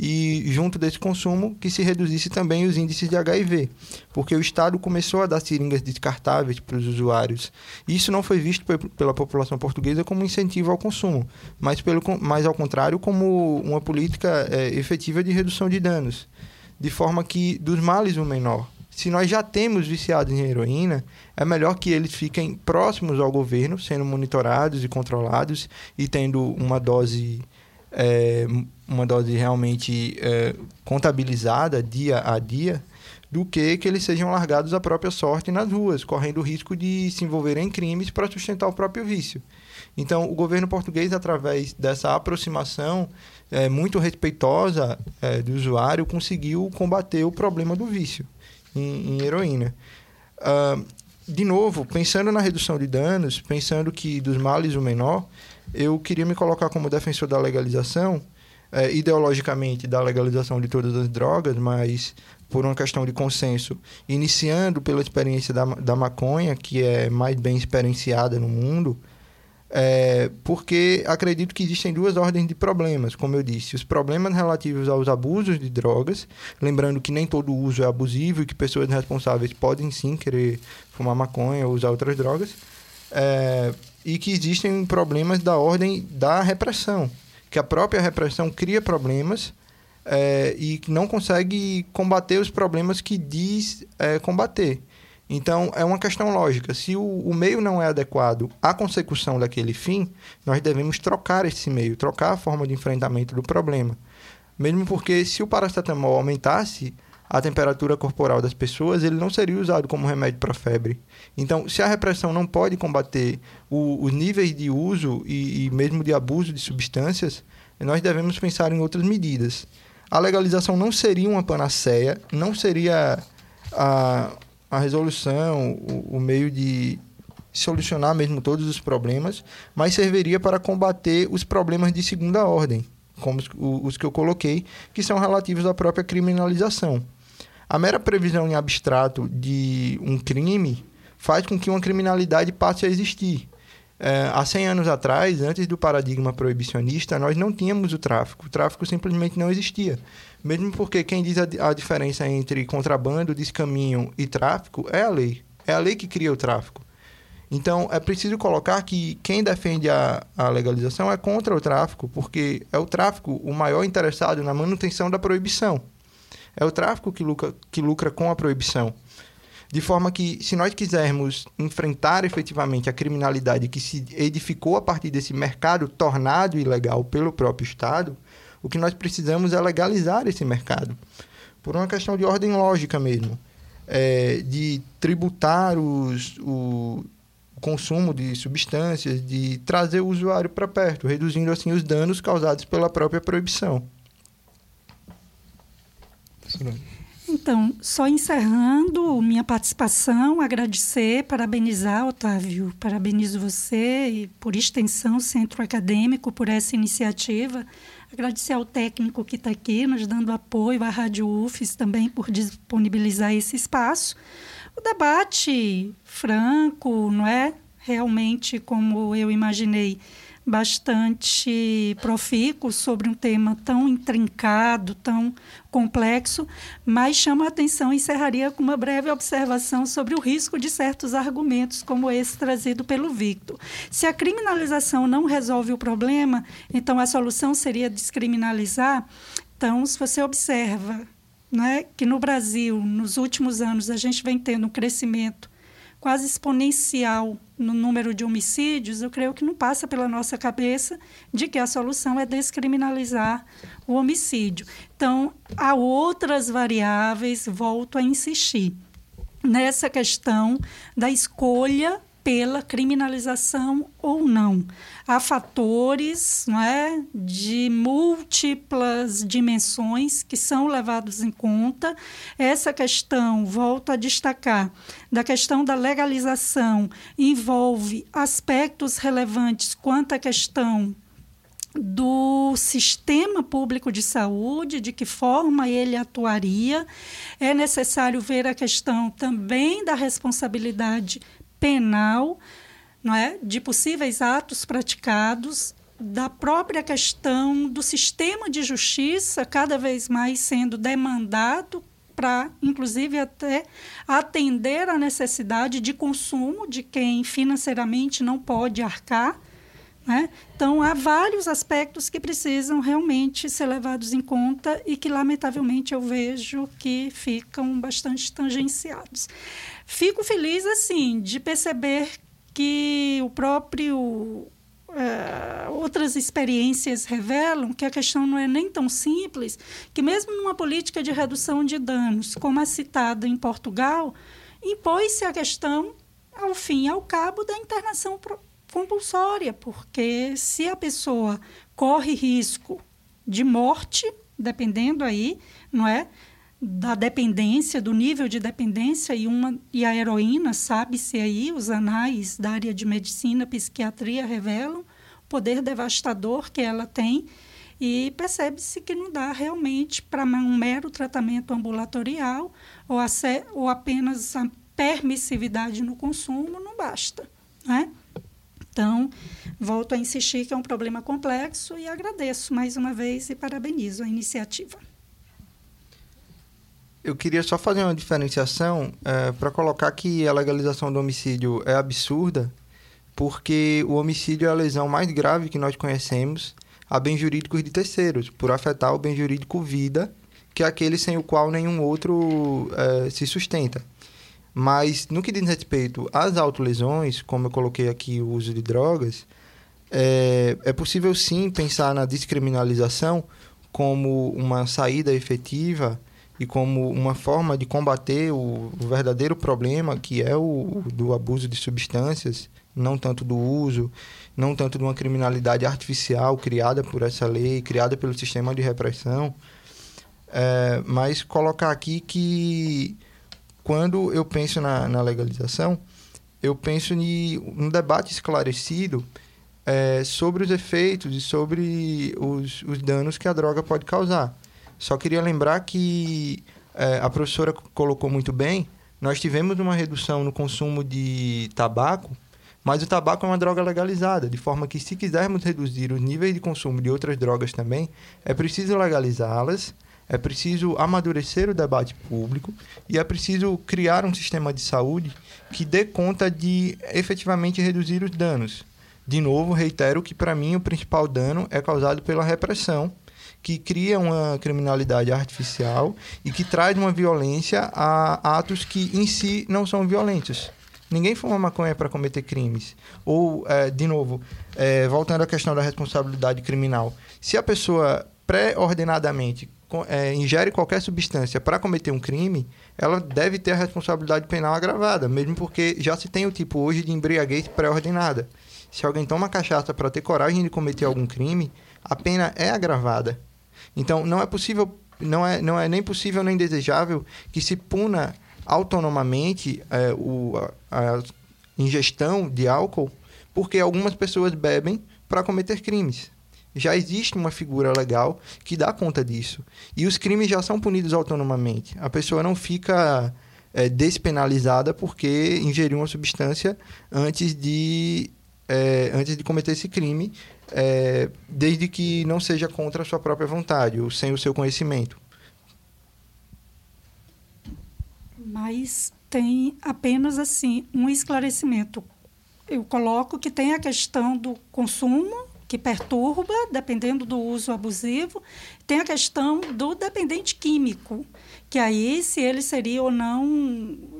e junto desse consumo que se reduzisse também os índices de HIV, porque o Estado começou a dar seringas descartáveis para os usuários. Isso não foi visto pela população portuguesa como incentivo ao consumo, mas, pelo, mas ao contrário como uma política é, efetiva de redução de danos, de forma que dos males o menor se nós já temos viciados em heroína, é melhor que eles fiquem próximos ao governo, sendo monitorados e controlados e tendo uma dose, é, uma dose realmente é, contabilizada dia a dia, do que que eles sejam largados à própria sorte nas ruas, correndo o risco de se envolverem em crimes para sustentar o próprio vício. Então, o governo português, através dessa aproximação é, muito respeitosa é, do usuário, conseguiu combater o problema do vício em, em heroína. Uh, de novo, pensando na redução de danos, pensando que dos males o menor, eu queria me colocar como defensor da legalização, é, ideologicamente da legalização de todas as drogas, mas por uma questão de consenso, iniciando pela experiência da, da maconha, que é mais bem experienciada no mundo, é, porque acredito que existem duas ordens de problemas, como eu disse. Os problemas relativos aos abusos de drogas, lembrando que nem todo uso é abusivo e que pessoas responsáveis podem sim querer fumar maconha ou usar outras drogas. É, e que existem problemas da ordem da repressão, que a própria repressão cria problemas é, e não consegue combater os problemas que diz é, combater. Então, é uma questão lógica. Se o, o, meio não é adequado à consecução daquele fim, nós devemos trocar esse meio, trocar a forma de enfrentamento do problema. Mesmo porque, se o paracetamol aumentasse a temperatura corporal das pessoas, ele não seria usado como remédio para febre. Então, se a repressão não pode combater os níveis de uso e, e mesmo de abuso de substâncias, nós devemos pensar em outras medidas. A legalização não seria uma panaceia, não seria a, a resolução, o, o meio de solucionar mesmo todos os problemas, mas serviria para combater os problemas de segunda ordem, como os, os, que eu coloquei, que são relativos à própria criminalização. A mera previsão em abstrato de um crime faz com que uma criminalidade passe a existir. É, há 100 anos atrás, antes do paradigma proibicionista, nós não tínhamos o tráfico. O tráfico simplesmente não existia. Mesmo porque quem diz a, a diferença entre contrabando, descaminho e tráfico é a lei. É a lei que cria o tráfico. Então, é preciso colocar que quem defende a, a legalização é contra o tráfico, porque é o tráfico o maior interessado na manutenção da proibição. É o tráfico que lucra, que lucra com a proibição. De forma que, se nós quisermos enfrentar efetivamente a criminalidade que se edificou a partir desse mercado tornado ilegal pelo próprio Estado, o que nós precisamos é legalizar esse mercado. Por uma questão de ordem lógica mesmo. É, de tributar os, o, o consumo de substâncias, de trazer o usuário para perto, reduzindo assim os danos causados pela própria proibição. Então, só encerrando minha participação, agradecer, parabenizar, Otávio, parabenizo você e, por extensão, Centro Acadêmico, por essa iniciativa. Agradecer ao técnico que está aqui, nos dando apoio, à Rádio UFES também, por disponibilizar esse espaço. O debate franco, não é? Realmente, como eu imaginei, bastante profícuo sobre um tema tão intrincado, tão complexo, mas chama a atenção e encerraria com uma breve observação sobre o risco de certos argumentos, como esse trazido pelo Victor. Se a criminalização não resolve o problema, então a solução seria descriminalizar. Então, se você observa né, que no Brasil, nos últimos anos, a gente vem tendo um crescimento quase exponencial no número de homicídios, eu creio que não passa pela nossa cabeça de que a solução é descriminalizar o homicídio. Então, há outras variáveis, volto a insistir, nessa questão da escolha pela criminalização ou não. Há fatores não é, de múltiplas dimensões que são levados em conta. Essa questão, volto a destacar, da questão da legalização envolve aspectos relevantes quanto à questão do sistema público de saúde, de que forma ele atuaria. É necessário ver a questão também da responsabilidade penal não é, de possíveis atos praticados, da própria questão do sistema de justiça cada vez mais sendo demandado para, inclusive, até atender à necessidade de consumo de quem financeiramente não pode arcar. Né? Então, há vários aspectos que precisam realmente ser levados em conta e que, lamentavelmente, eu vejo que ficam bastante tangenciados. Fico feliz, assim, de perceber que o próprio Uh, outras experiências revelam que a questão não é nem tão simples, que mesmo numa política de redução de danos, como a citada em Portugal, impôs-se a questão, ao fim e ao cabo, da internação compulsória, porque se a pessoa corre risco de morte, dependendo aí, não é, da dependência, do nível de dependência e, uma, e a heroína, sabe-se aí, os anais da área de medicina, psiquiatria revelam o poder devastador que ela tem e percebe-se que não dá realmente para um mero tratamento ambulatorial ou, a, ou apenas a permissividade no consumo não basta, né? Então, volto a insistir que é um problema complexo e agradeço mais uma vez e parabenizo a iniciativa eu queria só fazer uma diferenciação é, para colocar que a legalização do homicídio é absurda, porque o homicídio é a lesão mais grave que nós conhecemos a bens jurídicos de terceiros, por afetar o bem jurídico vida, que é aquele sem o qual nenhum outro é, se sustenta. Mas no que diz respeito às autolesões, como eu coloquei aqui o uso de drogas, é, é possível sim pensar na descriminalização como uma saída efetiva e como uma forma de combater o, o verdadeiro problema que é o, do abuso de substâncias, não tanto do uso, não tanto de uma criminalidade artificial criada por essa lei, criada pelo sistema de repressão, é, mas colocar aqui que quando eu penso na, na legalização, eu penso em um debate esclarecido é, sobre os efeitos e sobre os, os danos que a droga pode causar. Só queria lembrar que é, a professora colocou muito bem, nós tivemos uma redução no consumo de tabaco, mas o tabaco é uma droga legalizada, de forma que se quisermos reduzir os níveis de consumo de outras drogas também, é preciso legalizá-las, É preciso amadurecer o debate público e é preciso criar um sistema de saúde que dê conta de efetivamente reduzir os danos. De novo, reitero que para mim o principal dano é causado pela repressão, que cria uma criminalidade artificial e que traz uma violência a atos que em si não são violentos. Ninguém fuma maconha para cometer crimes. Ou, é, de novo, é, voltando à questão da responsabilidade criminal. Se a pessoa pré-ordenadamente é, ingere qualquer substância para cometer um crime, ela deve ter a responsabilidade penal agravada, mesmo porque já se tem o tipo hoje de embriaguez pré-ordenada. Se alguém toma cachaça para ter coragem de cometer algum crime, a pena é agravada. Então, não é possível, não é, não é nem possível nem desejável que se puna autonomamente é, o, a, a ingestão de álcool, porque algumas pessoas bebem para cometer crimes. Já existe uma figura legal que dá conta disso. E os crimes já são punidos autonomamente. A pessoa não fica é, despenalizada porque ingeriu uma substância antes de, é, antes de cometer esse crime, é, desde que não seja contra a sua própria vontade ou sem o seu conhecimento. mas tem apenas assim um esclarecimento. Eu coloco que tem a questão do consumo que perturba, dependendo do uso abusivo, tem a questão do dependente químico, que aí se ele seria ou não,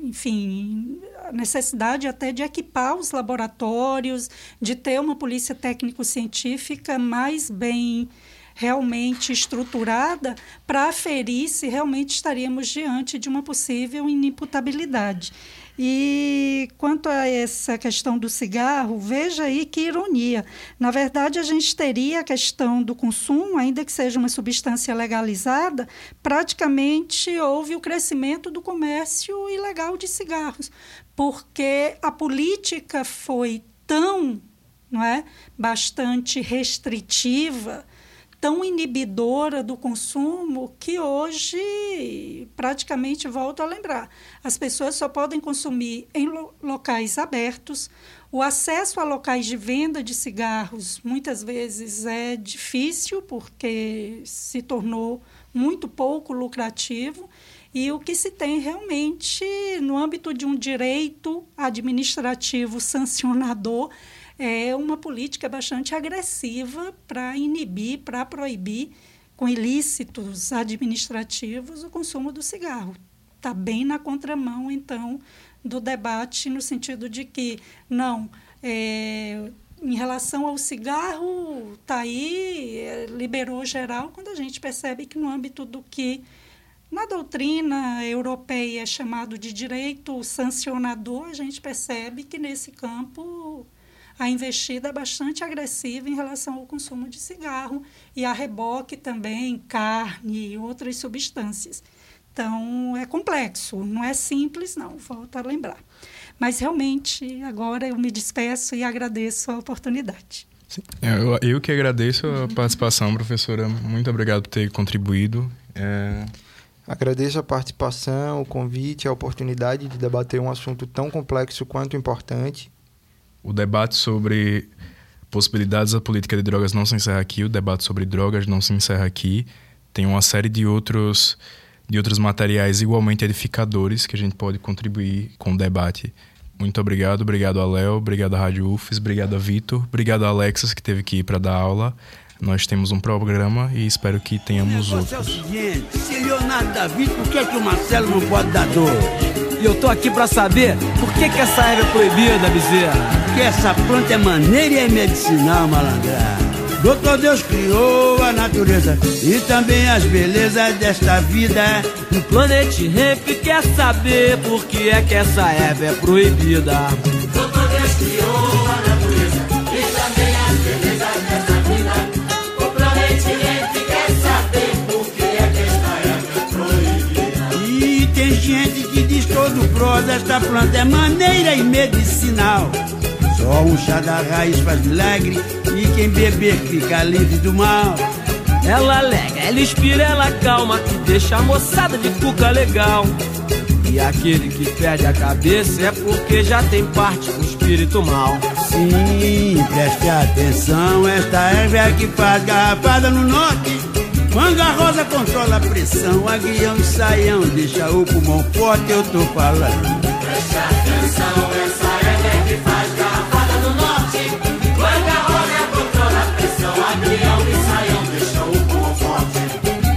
enfim, a necessidade até de equipar os laboratórios, de ter uma polícia técnico-científica mais bem realmente estruturada para aferir se realmente estaríamos diante de uma possível inimputabilidade. E quanto a essa questão do cigarro, veja aí que ironia. Na verdade, a gente teria a questão do consumo, ainda que seja uma substância legalizada, praticamente houve o crescimento do comércio ilegal de cigarros, porque a política foi tão, não é, bastante restritiva tão inibidora do consumo que hoje praticamente volto a lembrar. As pessoas só podem consumir em lo locais abertos. O acesso a locais de venda de cigarros muitas vezes é difícil porque se tornou muito pouco lucrativo. E o que se tem realmente no âmbito de um direito administrativo sancionador é uma política bastante agressiva para inibir, para proibir, com ilícitos administrativos, o consumo do cigarro. Está bem na contramão, então, do debate, no sentido de que, não, é, em relação ao cigarro, está aí, é, liberou geral, quando a gente percebe que no âmbito do que na doutrina europeia chamado de direito sancionador, a gente percebe que nesse campo a investida é bastante agressiva em relação ao consumo de cigarro e a reboque também, carne e outras substâncias. Então, é complexo, não é simples, não, volto a lembrar. Mas, realmente, agora eu me despeço e agradeço a oportunidade. É, eu, eu que agradeço a participação, professora. Muito obrigado por ter contribuído. É... Agradeço a participação, o convite, a oportunidade de debater um assunto tão complexo quanto importante o debate sobre possibilidades da política de drogas não se encerra aqui, o debate sobre drogas não se encerra aqui. Tem uma série de outros, de outros materiais igualmente edificadores que a gente pode contribuir com o debate. Muito obrigado, obrigado a Léo, obrigado a Rádio UFES, obrigado a Vitor, obrigado a Alexas que teve que ir para dar aula. Nós temos um programa e espero que tenhamos outros. É o seguinte, se Leonardo da Vinci, por que, é que o Marcelo não pode dar dois? E eu tô aqui pra saber por que, que essa erva é proibida, bezerra. Porque essa planta é maneira e é medicinal, malandra. Doutor Deus criou a natureza e também as belezas desta vida. O Planet Ramp quer saber por que é que essa erva é proibida. Doutor Deus criou todo prosa, esta planta é maneira e medicinal. Só um chá da raiz faz milagre e quem beber fica livre do mal. Ela alega, ela inspira, ela calma e deixa a moçada de cuca legal. E aquele que perde a cabeça é porque já tem parte do espírito mal. Sim, preste atenção, esta erva é que faz garrafada no norte Manga rosa controla a pressão, aguião e saião, deixa o pulmão forte, eu tô falando. Preste atenção, essa é que faz garrafada no norte. Manga rosa controla a pressão, aguião e saião, deixa o pulmão forte.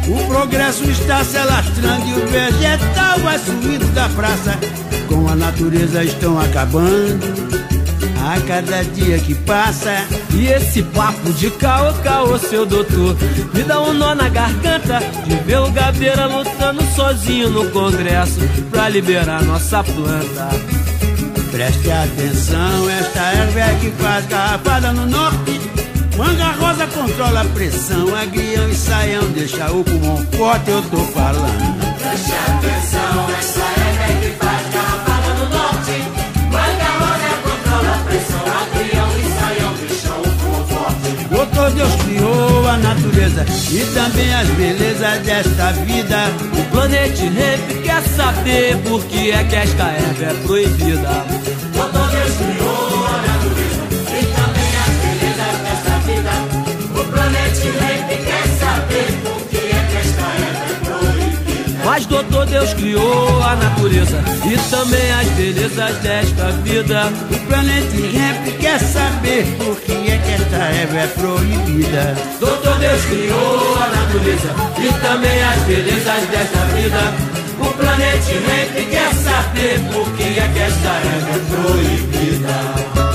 O progresso está se alastrando e o vegetal vai sumindo da praça. Com a natureza estão acabando. A cada dia que passa. E esse papo de caô, caô, seu doutor, me dá um nó na garganta de ver o Gabeira lutando sozinho no Congresso pra liberar nossa planta. Preste atenção, esta erva é que faz garrafada no norte. Manga rosa controla a pressão, agrião e saião, deixa o pulmão forte, eu tô falando. Preste atenção, Doutor Deus criou a natureza e também as belezas desta vida. O planeta Rap quer saber por que é que esta erva é proibida. Doutor Deus criou a natureza e também as belezas desta vida. O planeta Rap quer saber doutor Deus criou a natureza e também as belezas desta vida. O planeta Rap quer saber por que é que esta erva é proibida. Doutor Deus criou a natureza e também as belezas desta vida. O planeta Rap quer saber por que é que esta erva é proibida.